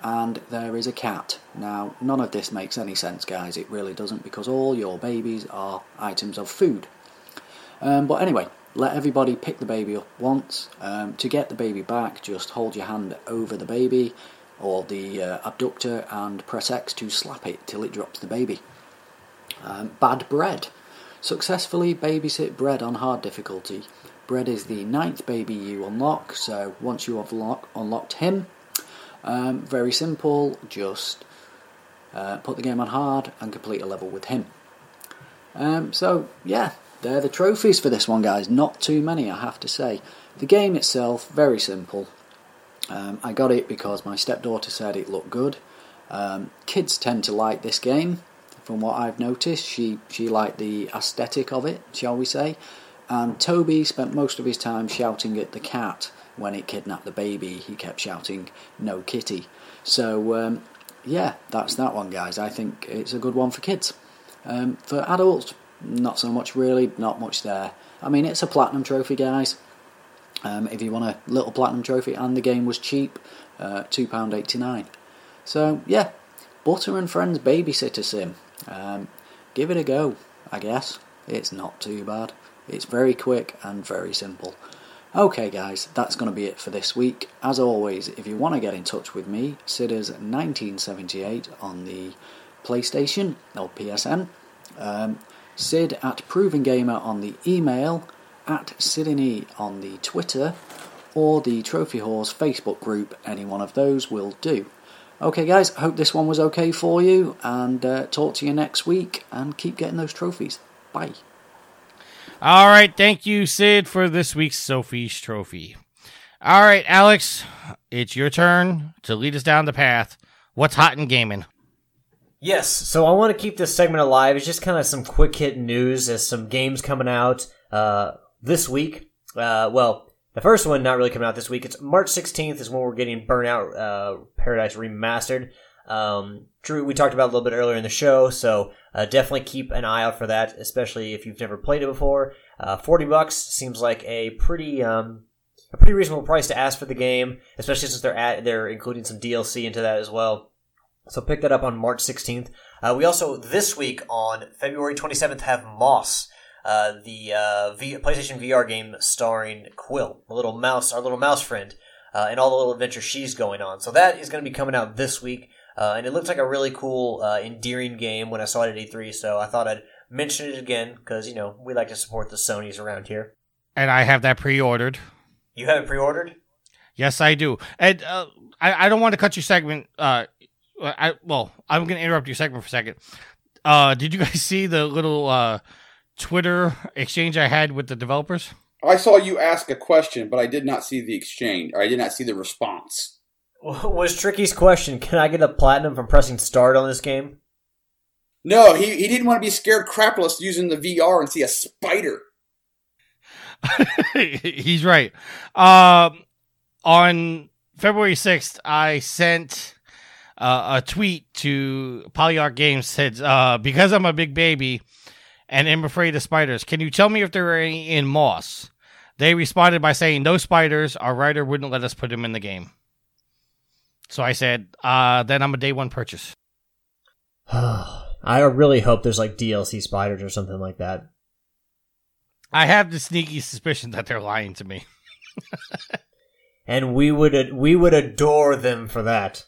And there is a cat. Now, none of this makes any sense, guys. It really doesn't because all your babies are items of food. Um, but anyway, let everybody pick the baby up once. Um, to get the baby back, just hold your hand over the baby or the uh, abductor and press X to slap it till it drops the baby. Um, bad bread. Successfully babysit bread on hard difficulty. Bread is the ninth baby you unlock, so once you have lock, unlocked him, um, very simple, just uh, put the game on hard and complete a level with him. Um, so, yeah, they're the trophies for this one, guys. Not too many, I have to say. The game itself, very simple. Um, I got it because my stepdaughter said it looked good. Um, kids tend to like this game, from what I've noticed. She she liked the aesthetic of it, shall we say. And Toby spent most of his time shouting at the cat when it kidnapped the baby. He kept shouting, "No kitty." So um, yeah, that's that one, guys. I think it's a good one for kids. Um, for adults, not so much really. Not much there. I mean, it's a platinum trophy, guys. Um, if you want a little platinum trophy, and the game was cheap, uh, two pound eighty nine. So yeah, Butter and Friends Babysitter Sim. Um, give it a go, I guess. It's not too bad. It's very quick and very simple. Okay, guys, that's going to be it for this week. As always, if you want to get in touch with me, Sidders1978 on the PlayStation or PSN, um, Sid at Proven Gamer on the email, at Sidney on the Twitter, or the Trophy Horse Facebook group. Any one of those will do. Okay, guys, hope this one was okay for you, and uh, talk to you next week, and keep getting those trophies. Bye. All right, thank you, Sid, for this week's Sophie's Trophy. All right, Alex, it's your turn to lead us down the path. What's hot in gaming? Yes, so I want to keep this segment alive. It's just kind of some quick hit news as some games coming out uh, this week. Uh, well, the first one not really coming out this week. It's March 16th is when we're getting Burnout uh, Paradise Remastered. Um, Drew, we talked about a little bit earlier in the show, so uh, definitely keep an eye out for that, especially if you've never played it before. Uh, Forty bucks seems like a pretty um, a pretty reasonable price to ask for the game, especially since they're at they're including some DLC into that as well. So pick that up on March 16th. Uh, we also this week on February 27th have Moss, uh, the uh, v- PlayStation VR game starring Quill, a little mouse, our little mouse friend, uh, and all the little adventures she's going on. So that is going to be coming out this week. Uh, and it looks like a really cool, uh, endearing game when I saw it at E3, so I thought I'd mention it again because, you know, we like to support the Sonys around here. And I have that pre ordered. You have it pre ordered? Yes, I do. And uh, I, I don't want to cut your segment. I, well, I'm going to interrupt your segment for a second. Uh, did you guys [LAUGHS] see the little uh, Twitter exchange I had with the developers? I saw you ask a question, but I did not see the exchange, or I did not see the response. [LAUGHS] Was Tricky's question, can I get a platinum from pressing start on this game? No, he, he didn't want to be scared crapless using the VR and see a spider. [LAUGHS] He's right. Um, on February 6th, I sent uh, a tweet to Polyarc Games said, uh, because I'm a big baby and am afraid of spiders, can you tell me if there are any in Moss? They responded by saying, no spiders. Our writer wouldn't let us put them in the game. So I said, uh, then I'm a day one purchase. [SIGHS] I really hope there's like DLC spiders or something like that. I have the sneaky suspicion that they're lying to me. [LAUGHS] and we would we would adore them for that.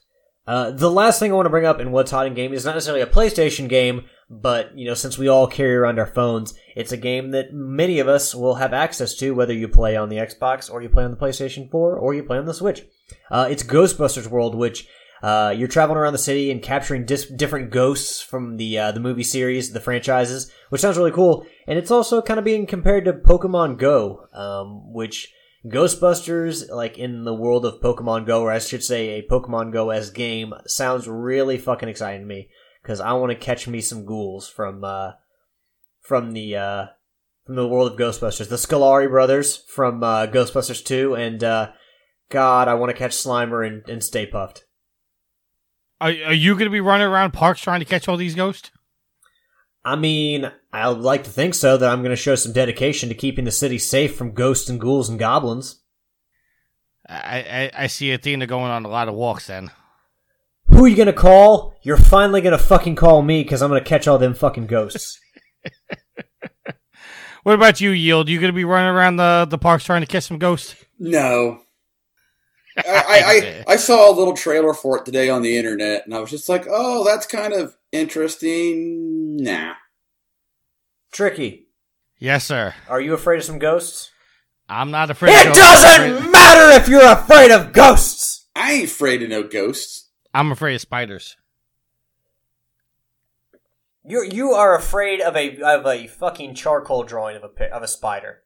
Uh, the last thing I want to bring up in what's hot in game is not necessarily a PlayStation game, But, you know, since we all carry around our phones, it's a game that many of us will have access to, whether you play on the Xbox or you play on the PlayStation 4 or you play on the Switch. Uh, it's Ghostbusters World, which uh, you're traveling around the city and capturing dis- different ghosts from the uh, the movie series, the franchises, which sounds really cool. And it's also kind of being compared to Pokemon Go, um, which Ghostbusters, like in the world of Pokemon Go, or I should say a Pokemon Go as game, sounds really fucking exciting to me because I want to catch me some ghouls from uh, from the uh, from the world of Ghostbusters, the Scolari brothers from uh, Ghostbusters Two, and uh, God, I want to catch Slimer and, and Stay Puft. Are, are you going to be running around parks trying to catch all these ghosts? I mean, I'd like to think so. That I'm going to show some dedication to keeping the city safe from ghosts and ghouls and goblins. I, I, I see Athena going on a lot of walks then. Who are you going to call? You're finally going to fucking call me because I'm going to catch all them fucking ghosts. [LAUGHS] What about you, Yield? You going to be running around the, the parks trying to catch some ghosts? No. I, I, I, I saw a little trailer for it today on the internet, and I was just like, oh, that's kind of interesting. Nah. Tricky. Yes, sir. Are you afraid of some ghosts? I'm not afraid. Of It of doesn't matter if you're afraid of ghosts. I ain't afraid of no ghosts. I'm afraid of spiders. You you are afraid of a of a fucking charcoal drawing of a of a spider.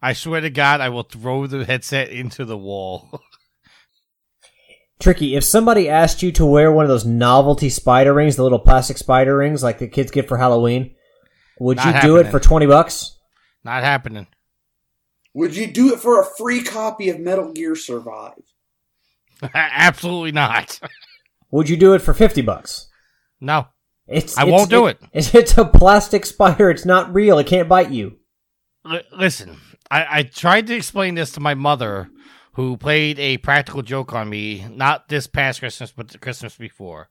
I swear to God, I will throw the headset into the wall. [LAUGHS] Tricky, if somebody asked you to wear one of those novelty spider rings, the little plastic spider rings like the kids get for Halloween, would Not you do it for 20 bucks? not happening. Would you do it for a free copy of Metal Gear Survive? [LAUGHS] Absolutely not. [LAUGHS] Would you do it for 50 bucks? No. It's I it's- won't do it. It's, it's a plastic spider. It's not real. It can't bite you. L- listen, I-, I tried to explain this to my mother, who played a practical joke on me, not this past Christmas, but the Christmas before.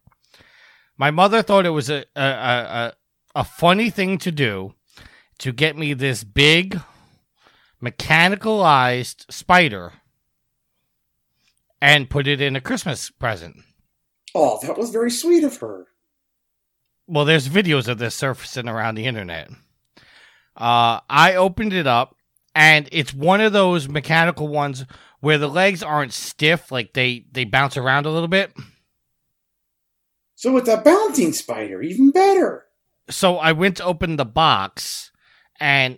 My mother thought it was a a, a, a funny thing to do to get me this big mechanicalized spider and put it in a Christmas present. Oh, that was very sweet of her. well, there's videos of this surfacing around the internet. Uh, I opened it up, and it's one of those mechanical ones where the legs aren't stiff, like they they bounce around a little bit. So it's a bouncing spider, even better. So I went to open the box, and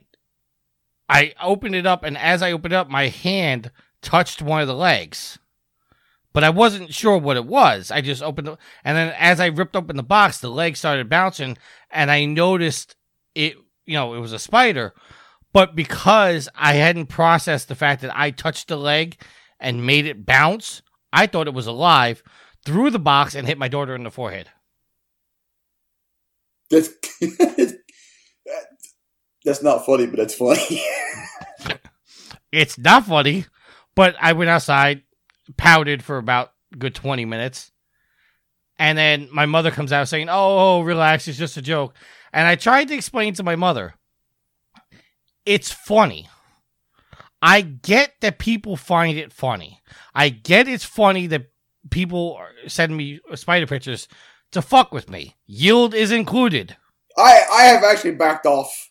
I opened it up, and as I opened it up, my hand touched one of the legs. But I wasn't sure what it was. I just opened it, and then as I ripped open the box, the leg started bouncing, and I noticed it. You know, it was a spider. But because I hadn't processed the fact that I touched the leg and made it bounce, I thought it was alive. Threw the box and hit my daughter in the forehead. That's [LAUGHS] that's not funny, but that's funny. It's not funny, but I went outside, pouted for about a good 20 minutes. And then my mother comes out saying, oh, oh, relax, it's just a joke. And I tried to explain to my mother, it's funny. I get that people find it funny. I get it's funny that people send me spider pictures to fuck with me. Yield is included. I I have actually backed off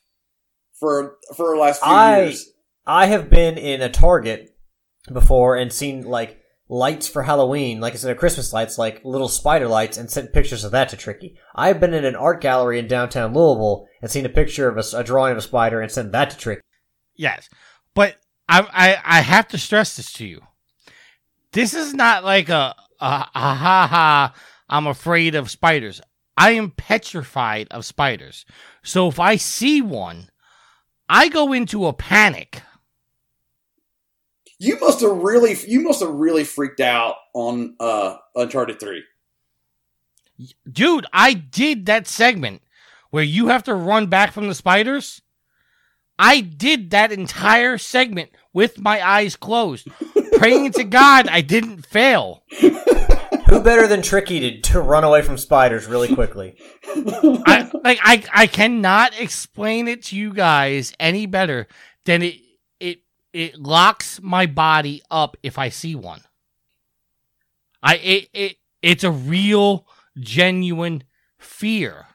for for the last few I years. I have been in a Target before and seen like lights for Halloween, like instead of Christmas lights, like little spider lights, and sent pictures of that to Tricky. I've been in an art gallery in downtown Louisville and seen a picture of a drawing of a spider and sent that to Tricky. Yes, but I, I I have to stress this to you. This is not like a a, a ha ha. I'm afraid of spiders. I am petrified of spiders. So if I see one, I go into a panic. You must have really you must have really freaked out on uh Uncharted Three. Dude, I did that segment where you have to run back from the spiders. I did that entire segment with my eyes closed, praying to God I didn't fail. Who better than Tricky to, to run away from spiders really quickly? I like I I cannot explain it to you guys any better than it it it locks my body up if I see one. I it, it it's a real genuine fear.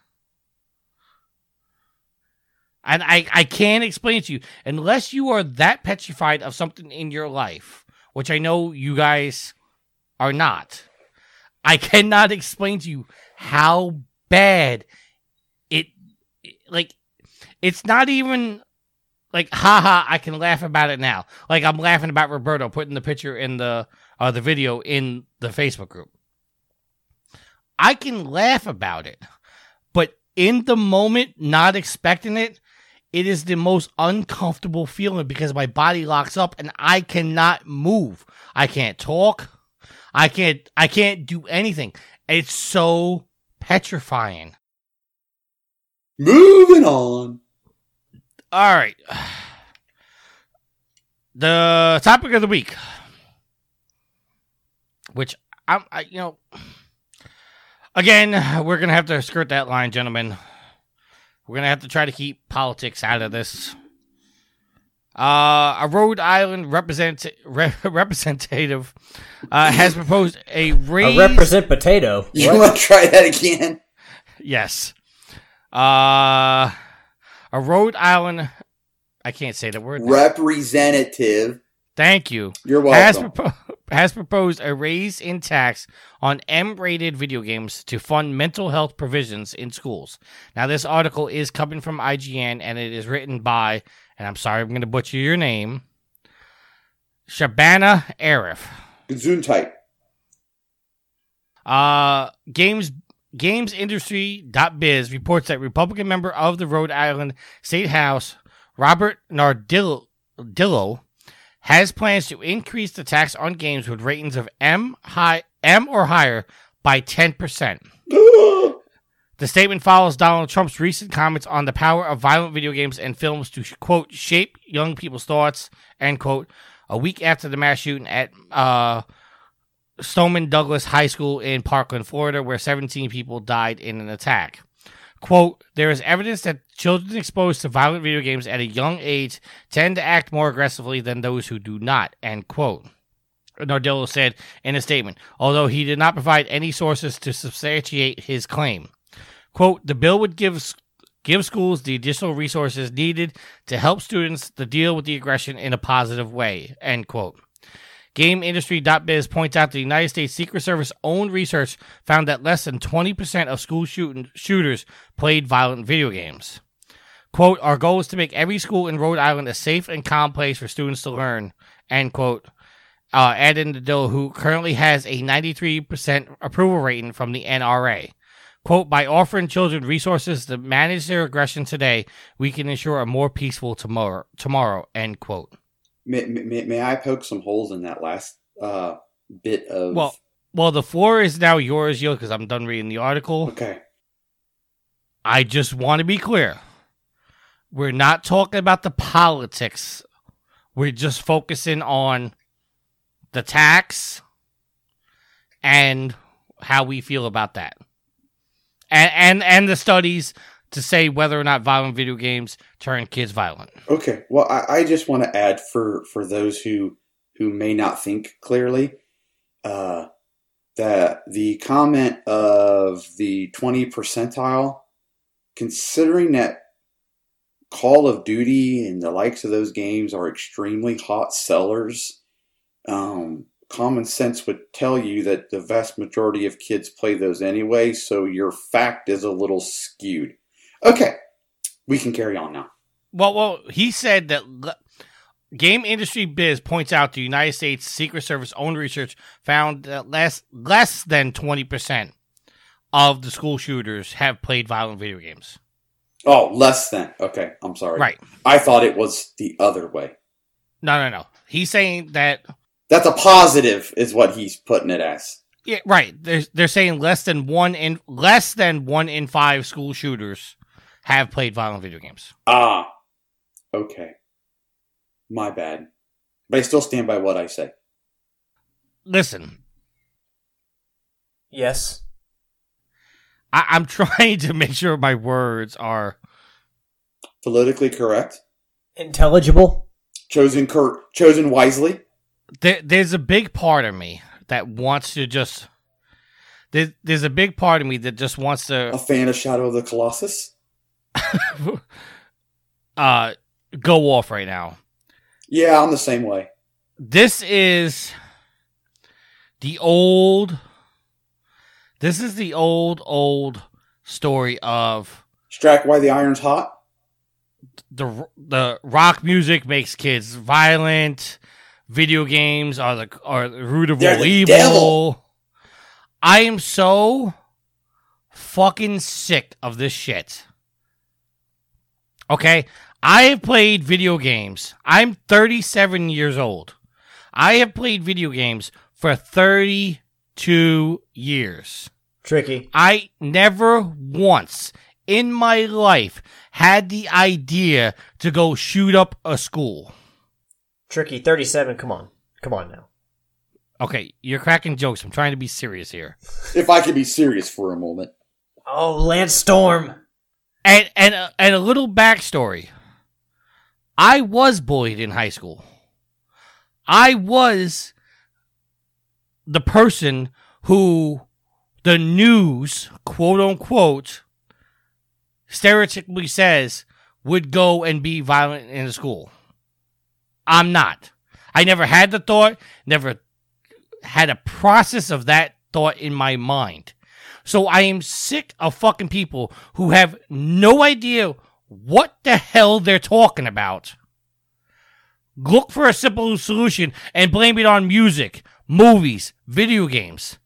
And I, I can't explain it to you unless you are that petrified of something in your life, which I know you guys are not. I [LAUGHS] cannot explain to you how bad it like it's not even like [LAUGHS] haha I can laugh about it now. Like I'm laughing about Roberto putting the picture in the uh the video in the Facebook group. I can laugh about it. But in the moment not expecting it, it is the most uncomfortable feeling because my body locks up and I cannot move. I can't talk. I can't I can't do anything. It's so petrifying. Moving on. All right. The topic of the week, which I'm, I, you know, again, we're gonna have to skirt that line, gentlemen. We're gonna have to try to keep politics out of this. Uh, a Rhode Island represent, [LAUGHS] re- representative uh, has proposed a raise. A represent potato. [LAUGHS] You want to try that again? Yes. Uh, a Rhode Island. I can't say the word. Representative. Thank you. You're Has, welcome. propo- has proposed a raise in tax on M-rated video games to fund mental health provisions in schools. Now, this article is coming from IGN, and it is written by, and I'm sorry, I'm going to butcher your name, Shabana Arif. Gesundheit. Uh, games GamesIndustry.biz reports that Republican member of the Rhode Island State House, Robert Nardillo, Dillo, has plans to increase the tax on games with ratings of M high M or higher by 10%. [GASPS] The statement follows Donald Trump's recent comments on the power of violent video games and films to quote shape young people's thoughts end quote a week after the mass shooting at uh Stoneman Douglas High School in Parkland, Florida, where 17 people died in an attack. Quote, there is evidence that children exposed to violent video games at a young age tend to act more aggressively than those who do not, end quote. Nardillo said in a statement, although he did not provide any sources to substantiate his claim. Quote, the bill would give give schools the additional resources needed to help students to deal with the aggression in a positive way, end quote. GameIndustry.biz points out the United States Secret Service own research found that less than 20% of school shoot- shooters played violent video games. Quote, our goal is to make every school in Rhode Island a safe and calm place for students to learn, end quote. Uh, added Nadillo, who currently has a 93% approval rating from the NRA. Quote, by offering children resources to manage their aggression today, we can ensure a more peaceful tomorrow, tomorrow end quote. May, may, may I poke some holes in that last uh, bit of? Well, well, the floor is now yours, Yo, because I'm done reading the article. okay. I just want to be clear. We're not talking about the politics. We're just focusing on the tax and how we feel about that. And and and the studies to say whether or not violent video games turn kids violent. Okay. Well, I, I just want to add for for those who who may not think clearly, uh, that the comment of the twenty percentile, considering that Call of Duty and the likes of those games are extremely hot sellers, um, common sense would tell you that the vast majority of kids play those anyway. So your fact is a little skewed. Okay, we can carry on now. Well, well, he said that le- Game Industry Biz points out the United States Secret Service own research found that less less than twenty percent of the school shooters have played violent video games. Oh, less than. Okay, I'm sorry. Right? I thought it was the other way. No, no, no. He's saying that. That's a positive, is what he's putting it as. Yeah, right. They're they're saying less than one in less than one in five school shooters have played violent video games. Ah, okay. My bad. But I still stand by what I say. Listen, Yes. I, I'm [LAUGHS] trying to make sure my words are Politically correct, Intelligible. chosen cor- chosen wisely. there, there's a big part of me that wants to just there's, there's a big part of me that just wants to A fan of Shadow of the Colossus? [LAUGHS] uh, go off right now. Yeah, I'm the same way. This is the old. This is the old, old story of Strack, why the iron's hot? the the rock music makes kids violent. Video games are the are the root of all the evil. devil. I am so fucking sick of this shit. Okay, I have played video games. I'm 37 years old. I have played video games for 32 years. Tricky. I never once in my life had the idea to go shoot up a school. Tricky. 37. Come on. Come on now. Okay, you're cracking jokes. I'm trying to be serious here. If I could be serious for a moment. Oh, Lance Storm. And and uh, and a little backstory. I was bullied in high school. I was the person who the news, quote unquote, stereotypically says would go and be violent in a school. I'm not. I never had the thought, never had a process of that thought in my mind. So I am sick of fucking people who have no idea what the hell they're talking about. Look for a simple solution and blame it on music, movies, video games.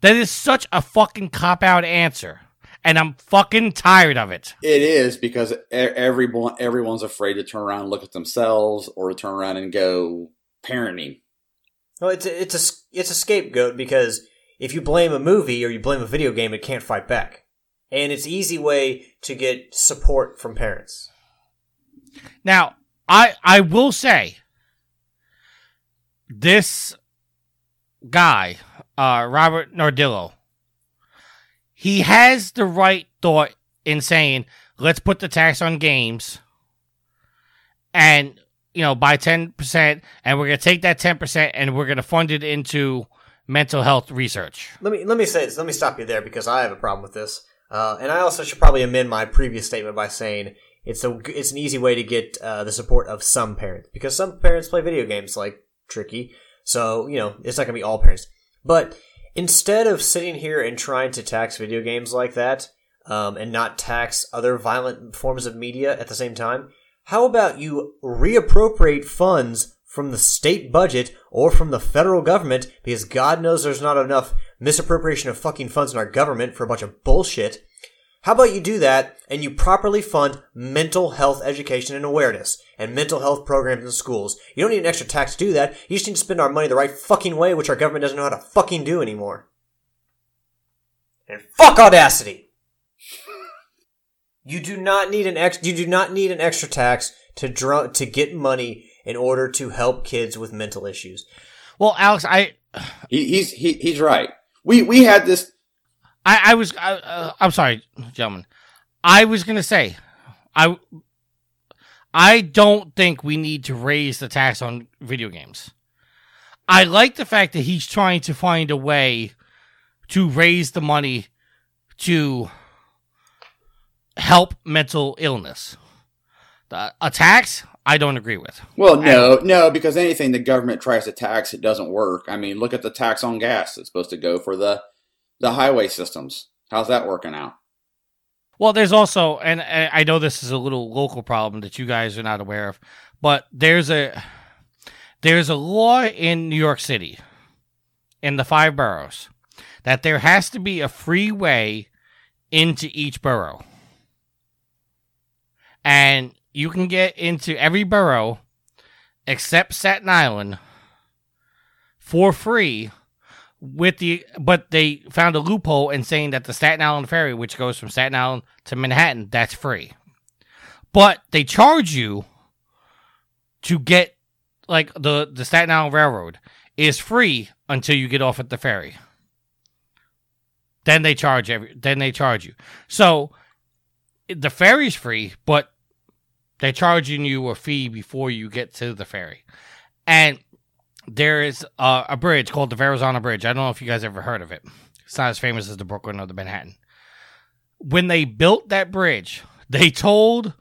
That is such a fucking cop out answer. And I'm fucking tired of it. It is because e- everyone everyone's afraid to turn around and look at themselves or to turn around and go parenting. Well, it's a, it's a it's a scapegoat because if you blame a movie or you blame a video game, it can't fight back, and it's easy way to get support from parents. Now, I I will say this guy, uh, Robert Nardillo, he has the right thought in saying, let's put the tax on games and you know by 10% and we're going to take that 10% and we're going to fund it into mental health research. Let me let me say this. Let me stop you there because I have a problem with this, uh, and I also should probably amend my previous statement by saying it's a it's an easy way to get uh, the support of some parents because some parents play video games like Tricky, so you know it's not gonna be all parents. But instead of sitting here and trying to tax video games like that, um, and not tax other violent forms of media at the same time, how about you reappropriate funds from the state budget or from the federal government because God knows there's not enough misappropriation of fucking funds in our government for a bunch of bullshit. How about you do that and you properly fund mental health education and awareness and mental health programs in schools? You don't need an extra tax to do that. You just need to spend our money the right fucking way, which our government doesn't know how to fucking do anymore. And fuck audacity! You do not need an ex. You do not need an extra tax to dr- to get money in order to help kids with mental issues. Well, Alex, I He, he's he, he's right. We we had this. I, I was I, uh, I'm sorry, gentlemen. I was gonna say, I I don't think we need to raise the tax on video games. I like the fact that he's trying to find a way to raise the money to help mental illness. The, a tax, I don't agree with. Well, no, no, because anything the government tries to tax, it doesn't work. I mean, look at the tax on gas. that's supposed to go for the the highway systems. How's that working out? Well, there's also, and I know this is a little local problem that you guys are not aware of, but there's a there's a law in New York City, in the five boroughs, that there has to be a free way into each borough, and you can get into every borough except Staten Island for free with the but they found a loophole in saying that the Staten Island ferry, which goes from Staten Island to Manhattan, that's free. But they charge you to get like the the Staten Island Railroad is free until you get off at the ferry. Then they charge every then they charge you. So the ferry's free, but they're charging you a fee before you get to the ferry. And there is uh, a bridge called the Verrazano Bridge. I don't know if you guys ever heard of it. It's not as famous as the Brooklyn or the Manhattan. When they built that bridge, they told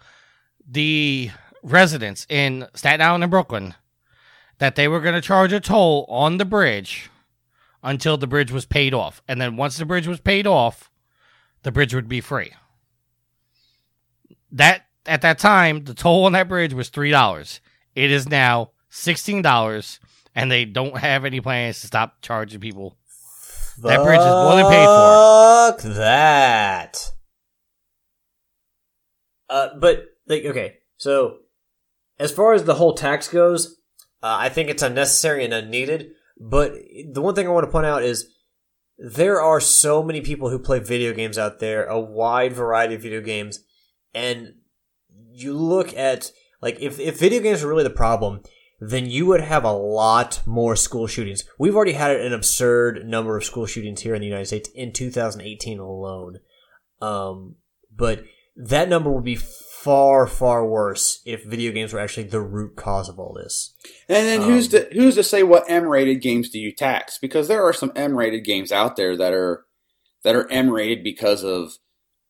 the residents in Staten Island and Brooklyn that they were going to charge a toll on the bridge until the bridge was paid off. And then once the bridge was paid off, the bridge would be free. That at that time, the toll on that bridge was three dollars. It is now sixteen dollars, and they don't have any plans to stop charging people. That bridge is more than paid for. Fuck that. Uh, but like, okay, so as far as the whole tax goes, uh, I think it's unnecessary and unneeded. But the one thing I want to point out is there are so many people who play video games out there, a wide variety of video games, and you look at like if if video games are really the problem, then you would have a lot more school shootings. We've already had an absurd number of school shootings here in the United States in 2018 alone. Um, but that number would be far, far worse if video games were actually the root cause of all this. And then who's to who's to say what M-rated games do you tax? Because there are some M-rated games out there that are that are M-rated because of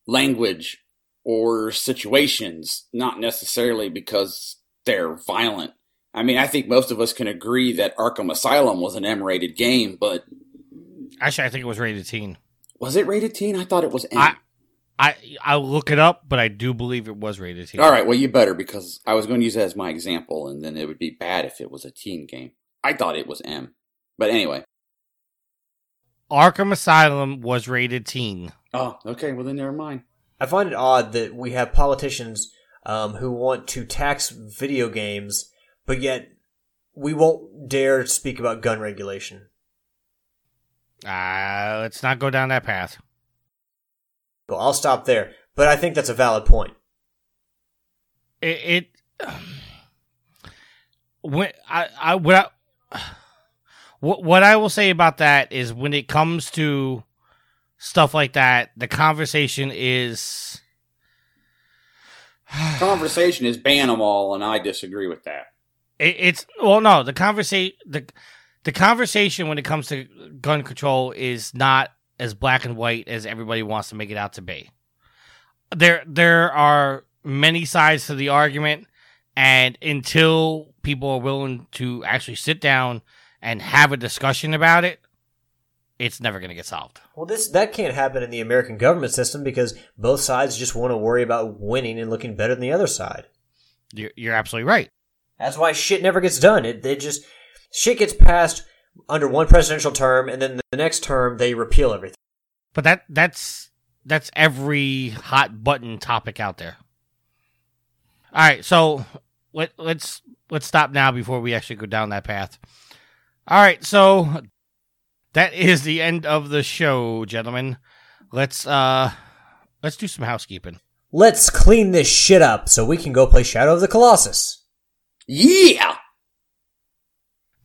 language or situations, not necessarily because they're violent. I mean, I think most of us can agree that Arkham Asylum was an M-rated game, but Actually, I think it was rated teen. was it rated teen? I thought it was M. I I I'll look it up, but I do believe it was rated teen. All right, well, you better because I was going to use that as my example, and then it would be bad if it was a teen game. I thought it was M, but anyway. Arkham Asylum was rated teen. Oh, okay. Well, then never mind. I find it odd that we have politicians um, who want to tax video games, but yet we won't dare speak about gun regulation. Uh, let's not go down that path. Well, I'll stop there. But I think that's a valid point. It, it when I I what I [SIGHS] what what I will say about that is when it comes to stuff like that, the conversation is [SIGHS] Conversation is ban them all, and I disagree with that. it, it's well no the conversation the the conversation when it comes to gun control is not as black and white as everybody wants to make it out to be. There there are many sides to the argument and until people are willing to actually sit down and have a discussion about it, it's never going to get solved. Well, this that can't happen in the American government system because both sides just want to worry about winning and looking better than the other side. You're, you're absolutely right. That's why shit never gets done. It they just shit gets passed under one presidential term, and then the next term they repeal everything. But that that's that's every hot button topic out there. All right, so let, let's let's stop now before we actually go down that path. All right, so that is the end of the show, gentlemen. Let's uh let's do some housekeeping. Let's clean this shit up so we can go play Shadow of the Colossus. Yeah.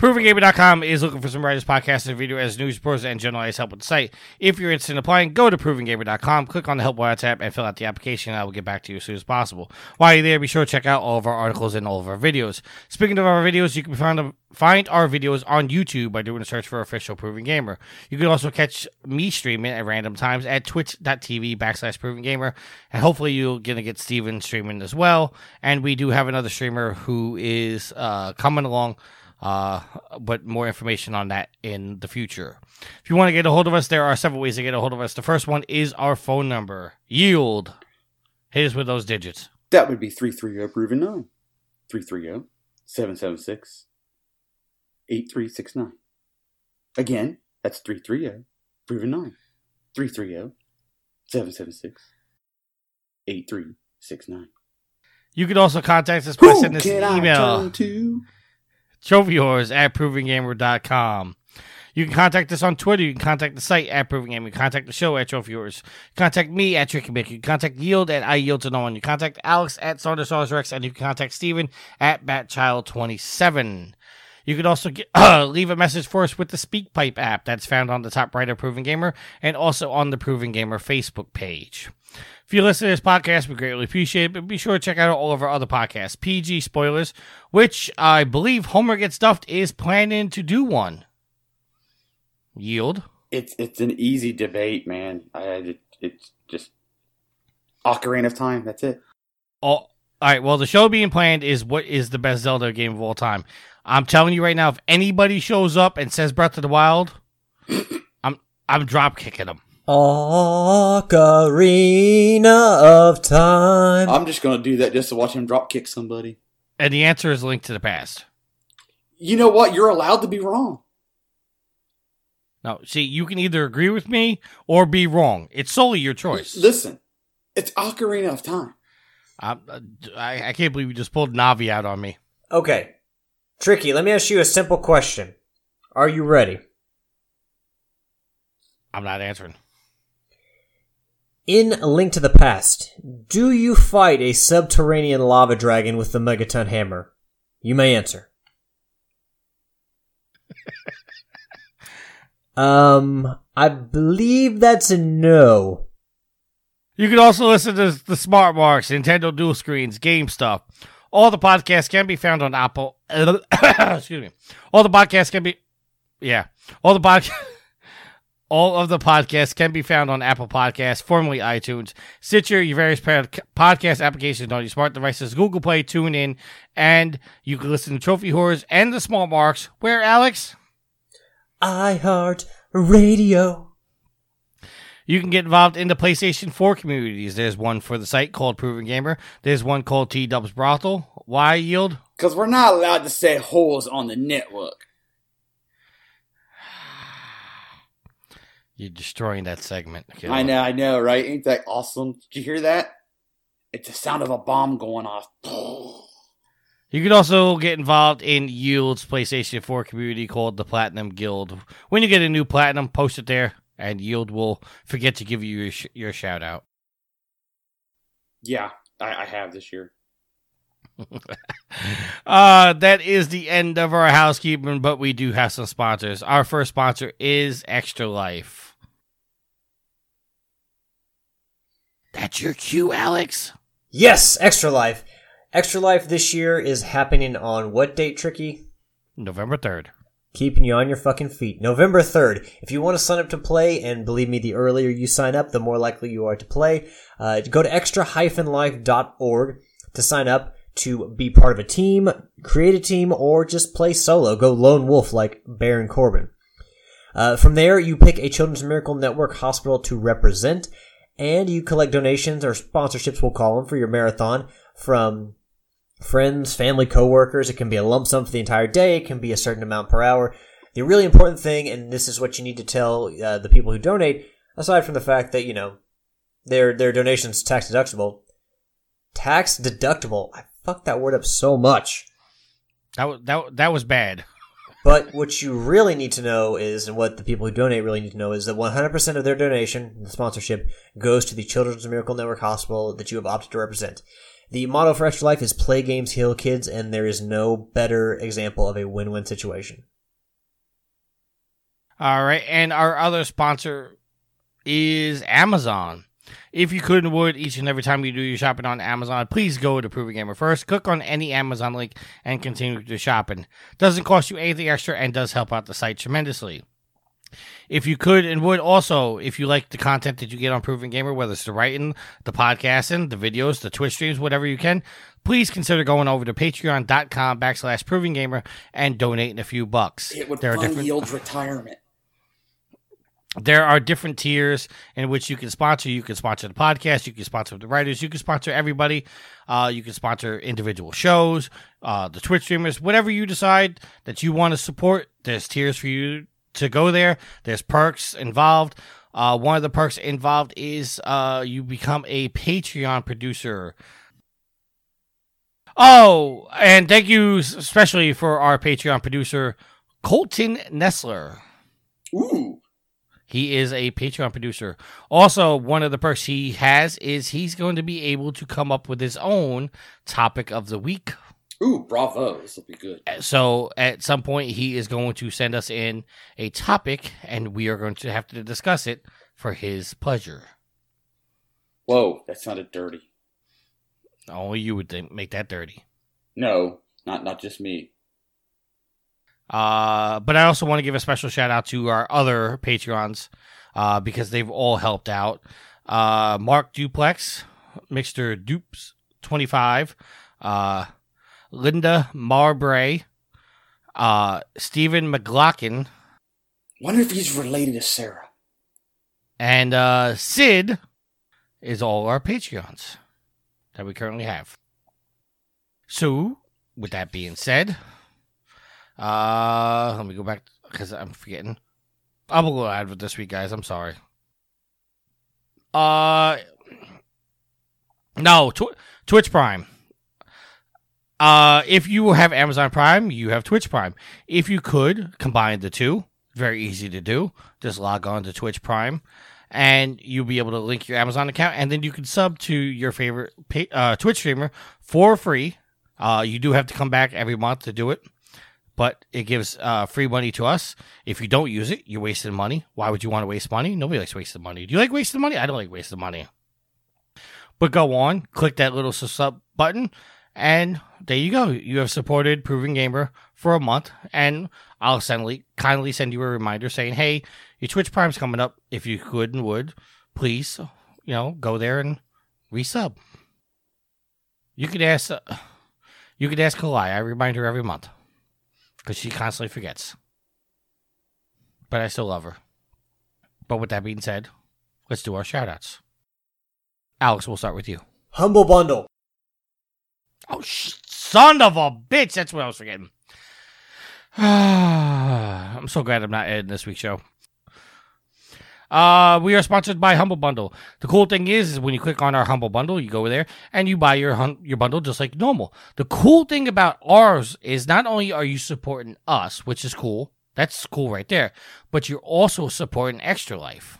ProvingGamer.com is looking for some writers, podcasts, and video as news reports and generalized help with the site. If you're interested in applying, go to ProvingGamer.com, click on the Help Wire tab, and fill out the application. I will get back to you as soon as possible. While you're there, be sure to check out all of our articles and all of our videos. Speaking of our videos, you can find find our videos on YouTube by doing a search for official Proving Gamer. You can also catch me streaming at random times at twitch.tv backslash Proving Gamer, and hopefully you're going to get Steven streaming as well. And we do have another streamer who is uh, coming along uh, but more information on that in the future. If you want to get a hold of us, there are several ways to get a hold of us. The first one is our phone number. Yield. Hit us with those digits. That would be 330 proven 9. 330 776 8369. Again, that's 330 proven 9. 330 776 8369. You can also contact us by Who sending us an I email. To? trophyhorrors at provinggamer.com. You can contact us on Twitter. You can contact the site at Proving Gamer. You can contact the show at Trophy Horrors. Contact me at Tricky Mick. You can contact Yield at I Yield to No One. You contact Alex at Saunders Rex. And you can contact Steven at Batchild27. You can also get, uh, [CLEARS THROAT] leave a message for us with the SpeakPipe app that's found on the top right of Proven Gamer and also on the Proven Gamer Facebook page. If you listen to this podcast, we greatly appreciate it. But be sure to check out all of our other podcasts, PG Spoilers, which I believe Homer Gets Stuffed is planning to do one. Yield. It's it's an easy debate, man. I it, it's just Ocarina of Time. That's it. Oh, all right. Well, the show being planned is what is the best Zelda game of all time. I'm telling you right now, if anybody shows up and says Breath of the Wild, [COUGHS] I'm I'm drop kicking them. Ocarina of Time. I'm just gonna do that just to watch him drop kick somebody. And the answer is linked to the past. You know what? You're allowed to be wrong. No, see, you can either agree with me or be wrong. It's solely your choice. Listen, it's Ocarina of Time. I, uh, I, I can't believe you just pulled Navi out on me. Okay. Tricky, let me ask you a simple question. Are you ready? I'm not answering. In A Link to the Past, do you fight a subterranean lava dragon with the megaton hammer? You may answer. [LAUGHS] um, I believe that's a no. You can also listen to the Smart Marks, Nintendo Dual Screens, Game Stuff. All the podcasts can be found on Apple. [COUGHS] excuse me. All the podcasts can be, yeah. All the podcast. [LAUGHS] All of the podcasts can be found on Apple Podcasts, formerly iTunes, Stitcher, your various podcast applications on your smart devices, Google Play, TuneIn, and you can listen to Trophy Horrors and the Smart Marks. Where, Alex? iHeart Radio. You can get involved in the PlayStation 4 communities. There's one for the site called Proven Gamer. There's one called T Dubs Brothel. Why yield? Because we're not allowed to say holes on the network. You're destroying that segment. I know, I know, right? Ain't that awesome? Did you hear that? It's the sound of a bomb going off. You can also get involved in Yield's PlayStation 4 community called the Platinum Guild. When you get a new Platinum, post it there, and Yield will forget to give you your, sh- your shout out. Yeah, I, I have this year. [LAUGHS] uh, that is the end of our housekeeping, but we do have some sponsors. Our first sponsor is Extra Life. That's your cue, Alex. Yes, Extra Life. Extra Life this year is happening on what date, Tricky? November 3rd. Keeping you on your fucking feet. November 3rd. If you want to sign up to play, and believe me, the earlier you sign up, the more likely you are to play, uh, go to extra-life.org to sign up to be part of a team, create a team, or just play solo. Go lone wolf like Baron Corbin. Uh, from there, you pick a Children's Miracle Network hospital to represent, and you collect donations or sponsorships, we'll call them, for your marathon from friends, family, coworkers. It can be a lump sum for the entire day. It can be a certain amount per hour. The really important thing, and this is what you need to tell uh, the people who donate, aside from the fact that you know their their donations tax deductible, tax deductible. I fucked that word up so much. That was that that was bad. [LAUGHS] But what you really need to know is, and what the people who donate really need to know is that 100% of their donation, the sponsorship, goes to the Children's Miracle Network Hospital that you have opted to represent. The motto for Extra Life is play games, heal kids, and there is no better example of a win-win situation. All right, and our other sponsor is Amazon. If you could and would each and every time you do your shopping on Amazon, please go to Proven Gamer first. Click on any Amazon link and continue the shopping. Doesn't cost you anything extra and does help out the site tremendously. If you could and would also, if you like the content that you get on Proven Gamer, whether it's the writing, the podcasting, the videos, the Twitch streams, whatever you can, please consider going over to patreon.com backslash Proven Gamer and donating a few bucks. It would There are fund different- Yield's retirement. there are different tiers in which you can sponsor. You can sponsor the podcast. You can sponsor the writers. You can sponsor everybody. Uh, you can sponsor individual shows, uh, the Twitch streamers, whatever you decide that you want to support. There's tiers for you to go there. There's perks involved. Uh, one of the perks involved is uh, you become a Patreon producer. Oh, and thank you especially for our Patreon producer, Colton Nessler. Ooh. He is a Patreon producer. Also, one of the perks he has is he's going to be able to come up with his own topic of the week. Ooh, bravo. This will be good. So, at some point, he is going to send us in a topic, and we are going to have to discuss it for his pleasure. Whoa, that sounded dirty. Only you would think, make that dirty. No, not not just me. Uh, but I also want to give a special shout out to our other Patreons uh, because they've all helped out. Uh, Mark Duplex, Mr. Dupes 25, uh, Linda Marbray, uh, Stephen McLaughlin, Wonder if he's related to Sarah. and uh, Sid is all our Patreons that we currently have. So, with that being said, uh, let me go back because I'm forgetting. I'm a little out with this week, guys. I'm sorry. Uh, no, tw- Twitch Prime. Uh, if you have Amazon Prime, you have Twitch Prime. If you could combine the two, very easy to do. Just log on to Twitch Prime, and you'll be able to link your Amazon account, and then you can sub to your favorite pa- uh, Twitch streamer for free. Uh, you do have to come back every month to do it, but it gives uh, free money to us. If you don't use it, you're wasting money. Why would you want to waste money? Nobody likes wasting money. Do you like wasting money? I don't like wasting money. But go on, click that little sub button, and there you go. You have supported Proven Gamer for a month, and I'll suddenly kindly send you a reminder saying, "Hey, your Twitch Prime's coming up. If you could and would, please, you know, go there and resub." You could ask, uh, you could ask Kalai. I remind her every month because she constantly forgets. But I still love her. But with that being said, let's do our shoutouts. Alex, we'll start with you. Humble Bundle. Oh, son of a bitch! That's what I was forgetting. [SIGHS] I'm so glad I'm not editing this week's show. Uh, we are sponsored by Humble Bundle. The cool thing is, is when you click on our Humble Bundle, you go there and you buy your hum- your bundle just like normal. The cool thing about ours is not only are you supporting us, which is cool, that's cool right there, but you're also supporting Extra Life.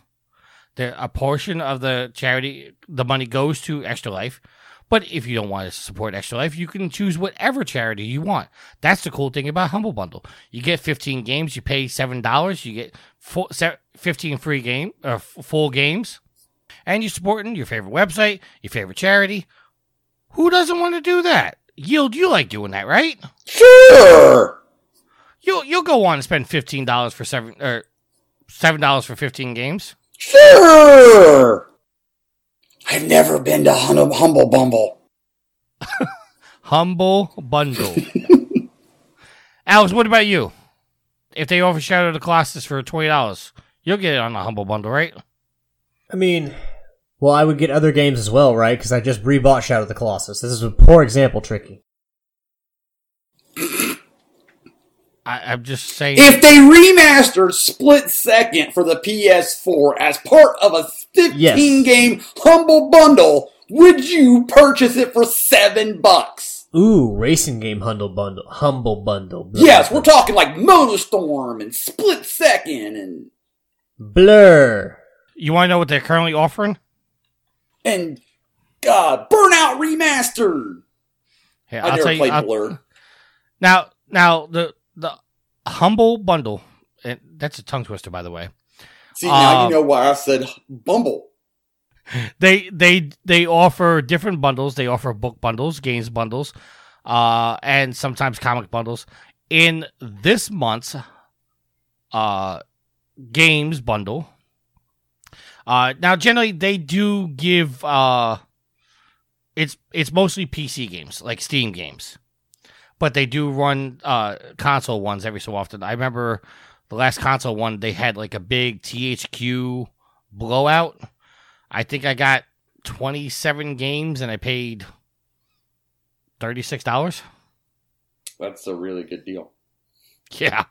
There, a portion of the charity, the money goes to Extra Life. But if you don't want to support Extra Life, you can choose whatever charity you want. That's the cool thing about Humble Bundle. You get 15 games, you pay $7, you get full, 15 free game or f- full games, and you're supporting your favorite website, your favorite charity. Who doesn't want to do that? Yield, you like doing that, right? Sure. You'll you'll go on and spend $15 for seven or $7 for 15 games. Sure. I've never been to Hum- Humble Bumble. [LAUGHS] Humble Bundle. [LAUGHS] Alex, what about you? If they offer Shadow the Colossus for twenty dollars, you'll get it on the Humble Bundle, right? I mean, well, I would get other games as well, right? Because I just rebought Shadow of the Colossus. This is a poor example, Tricky. [COUGHS] I, I'm just saying. If they remastered Split Second for the PS4 as part of a 15 Yes. game Humble Bundle, would you purchase it for seven bucks? Ooh, racing game humble bundle, humble bundle. Blah, Yes, blah, we're talking like Motorstorm and Split Second and Blur. you want to know what they're currently offering? and God, Burnout Remastered. Here, I I'll never tell you. played I'll- Blur. now, now the the Humble Bundle. And that's a tongue twister, by the way. See, now Um, you know why I said Bumble. they they they offer different bundles. They offer book bundles, games bundles, uh, and sometimes comic bundles. In this month's uh, games bundle, uh, now generally they do give uh, it's it's mostly PC games like Steam games, but they do run uh, console ones every so often. I remember the last console one they had like a big THQ blowout. I think I got 27 games and I paid $36. That's a really good deal. Yeah.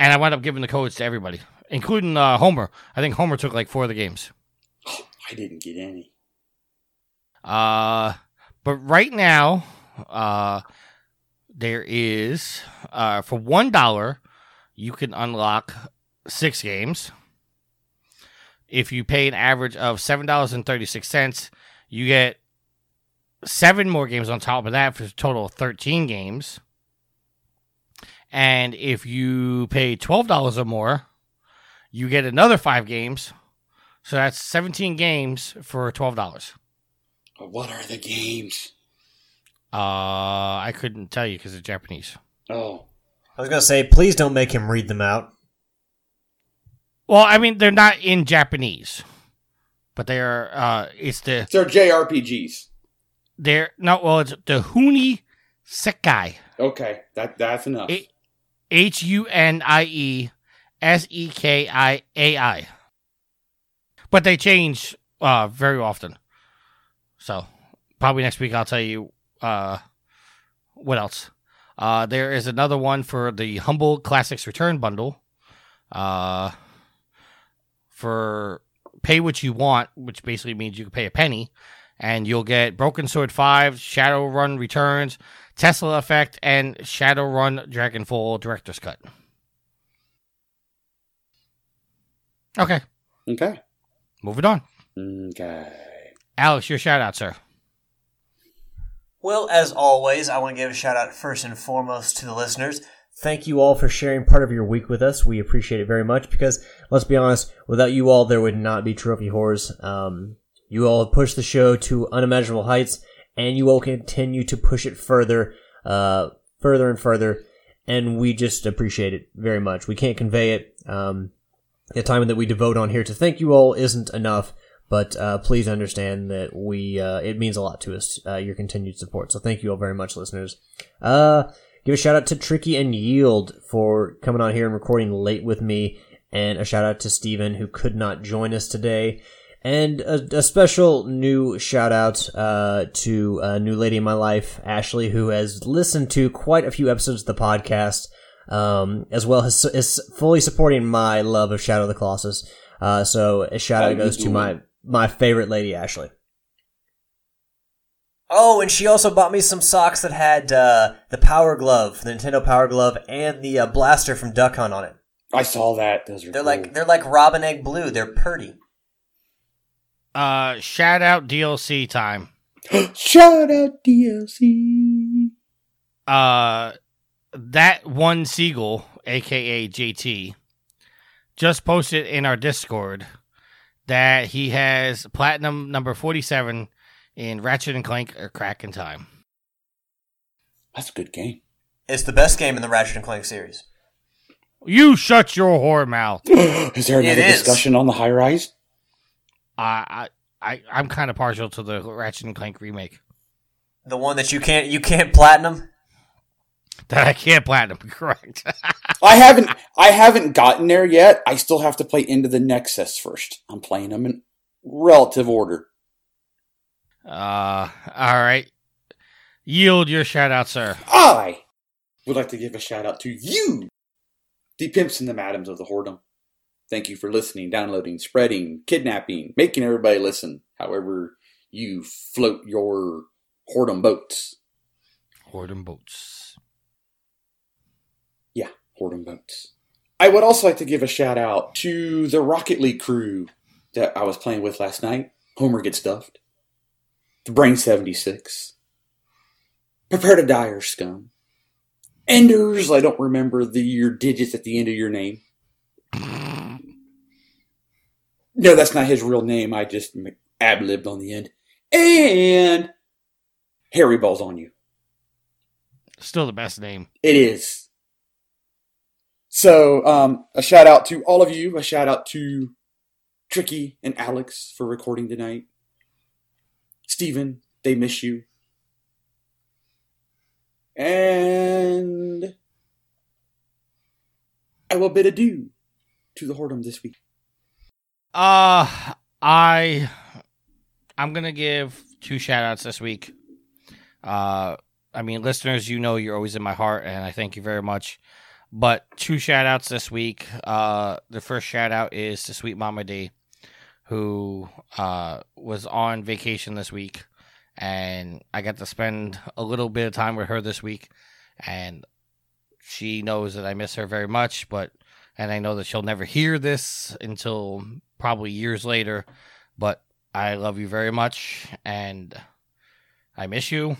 And I wound up giving the codes to everybody, including uh, Homer. I think Homer took like four of the games. I didn't get any. Uh, but right now, uh, there is, uh, for $1, you can unlock six games. If you pay an average of $7.36, you get seven more games on top of that for a total of 13 games. And if you pay $12 or more, you get another five games. So that's 17 games for $12. What are the games? Uh, I couldn't tell you because it's Japanese. Oh, I was gonna say, please don't make him read them out. Well, I mean, they're not in Japanese, but they are. Uh, it's the They're JRPGs. they're no. Well, it's the Huni Sekai. Okay, that that's enough. H U N I E S E K I A I. But they change uh, very often. So probably next week I'll tell you uh, what else. Uh, there is another one for the Humble Classics Return Bundle. Uh, for pay what you want, which basically means you can pay a penny, and you'll get Broken Sword 5, Shadowrun Returns, Tesla Effect, and Shadowrun Dragonfall Director's Cut. Okay, okay. moving on. Okay. Alex, your shout out, sir. Well, as always, I want to give a shout out first and foremost to the listeners. Thank you all for sharing part of your week with us. We appreciate it very much because, let's be honest, without you all, there would not be Trophy Horrors. Um, you all have pushed the show to unimaginable heights, and you all continue to push it further, uh, further and further, and we just appreciate it very much. We can't convey it. Um, the time that we devote on here to thank you all isn't enough. But uh, please understand that we uh, it means a lot to us uh, your continued support. So thank you all very much, listeners. Uh, give a shout out to Tricky and Yield for coming on here and recording late with me, and a shout out to Steven who could not join us today. And a, a special new shout out uh, to a new lady in my life, Ashley, who has listened to quite a few episodes of the podcast, um, as well as is fully supporting my love of Shadow of the Colossus. Uh, so a shout How out goes to my my favorite lady, Ashley. Oh, and she also bought me some socks that had uh, the Power Glove, the Nintendo Power Glove, and the uh, blaster from Duck Hunt on it. I saw that. Those are They're cool. like they're like Robin Egg Blue. They're purty. Uh, shout out DLC time. [GASPS] Shout out DLC. Uh, that one seagull, aka JT, just posted in our Discord that he has platinum number 47 in Ratchet and Clank or Crack in Time. That's a good game. It's the best game in the Ratchet and Clank series. You shut your whore mouth. [GASPS] is there another is. discussion on the high rise? I, I, I, I'm kind of partial to the Ratchet and Clank remake. The one that you can't you can't platinum. [LAUGHS] That I can't platinum, [LAUGHS] correct. I haven't. I haven't gotten there yet. I still have to play into the Nexus first. I'm playing them in relative order. uh, all right. Yield your shout out, sir. I would like to give a shout out to you, the pimps and the madams of the whoredom. Thank you for listening, downloading, spreading, kidnapping, making everybody listen. However, you float your whoredom boats. Whoredom Boats. Boats. I would also like to give a shout out to the Rocket League crew that I was playing with last night. Homer gets stuffed. The Brain 76. Prepare to die or scum. Enders, I don't remember the your digits at the end of your name. No, that's not his real name. I just ab libbed on the end. And Harry Balls on you. Still the best name. It is. So, um, a shout out to all of you. A shout out to Tricky and Alex for recording tonight. Steven, they miss you. And I will bid adieu to the whoredom this week. Uh I I'm gonna give two shout outs this week. Uh I mean listeners, you know you're always in my heart and I thank you very much. But two shout outs this week. Uh the first shout out is to Sweet Mama D, who uh was on vacation this week and I got to spend a little bit of time with her this week and she knows that I miss her very much, but and I know that she'll never hear this until probably years later, but I love you very much and I miss you.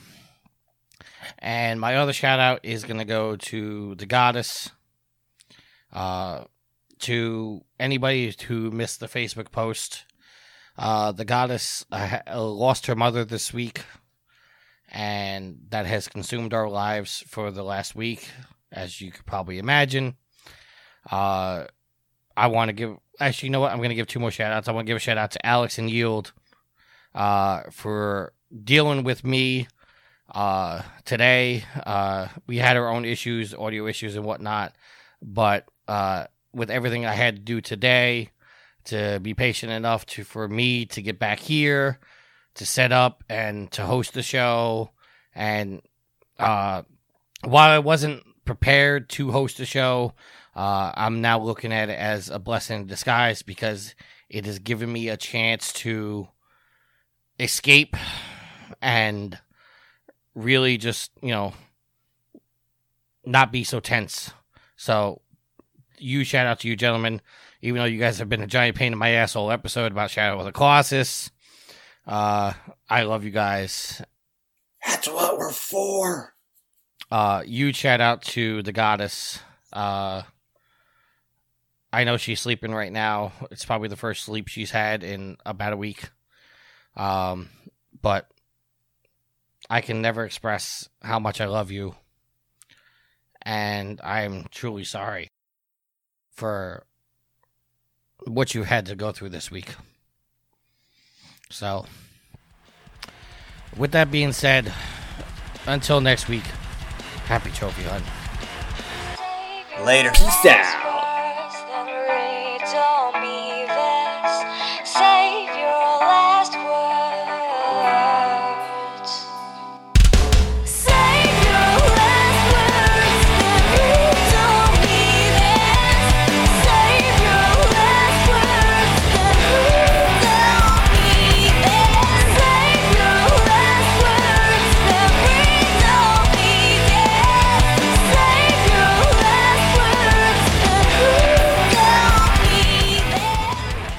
And my other shout out is going to go to the goddess, uh, to anybody who missed the Facebook post. Uh, the goddess uh, lost her mother this week, and that has consumed our lives for the last week as you could probably imagine. Uh, I want to give, actually, you know what? I'm going to give two more shout outs. I want to give a shout out to Alex and Yield uh, for dealing with me uh, today. Uh, we had our own issues, audio issues, and whatnot, but uh, with everything I had to do today, to be patient enough to for me to get back here, to set up and to host the show, and uh, while I wasn't prepared to host the show, uh, I'm now looking at it as a blessing in disguise because it has given me a chance to escape and really just, you know, not be so tense. So, you shout out to you, gentlemen. Even though you guys have been a giant pain in my asshole episode about Shadow of the Colossus, uh, I love you guys. That's what we're for. Uh, huge shout out to the goddess. Uh, I know she's sleeping right now. It's probably the first sleep she's had in about a week. Um, but I can never express how much I love you. And I'm truly sorry for what you had to go through this week. So, with that being said, until next week, happy trophy hunt. Later. Peace out.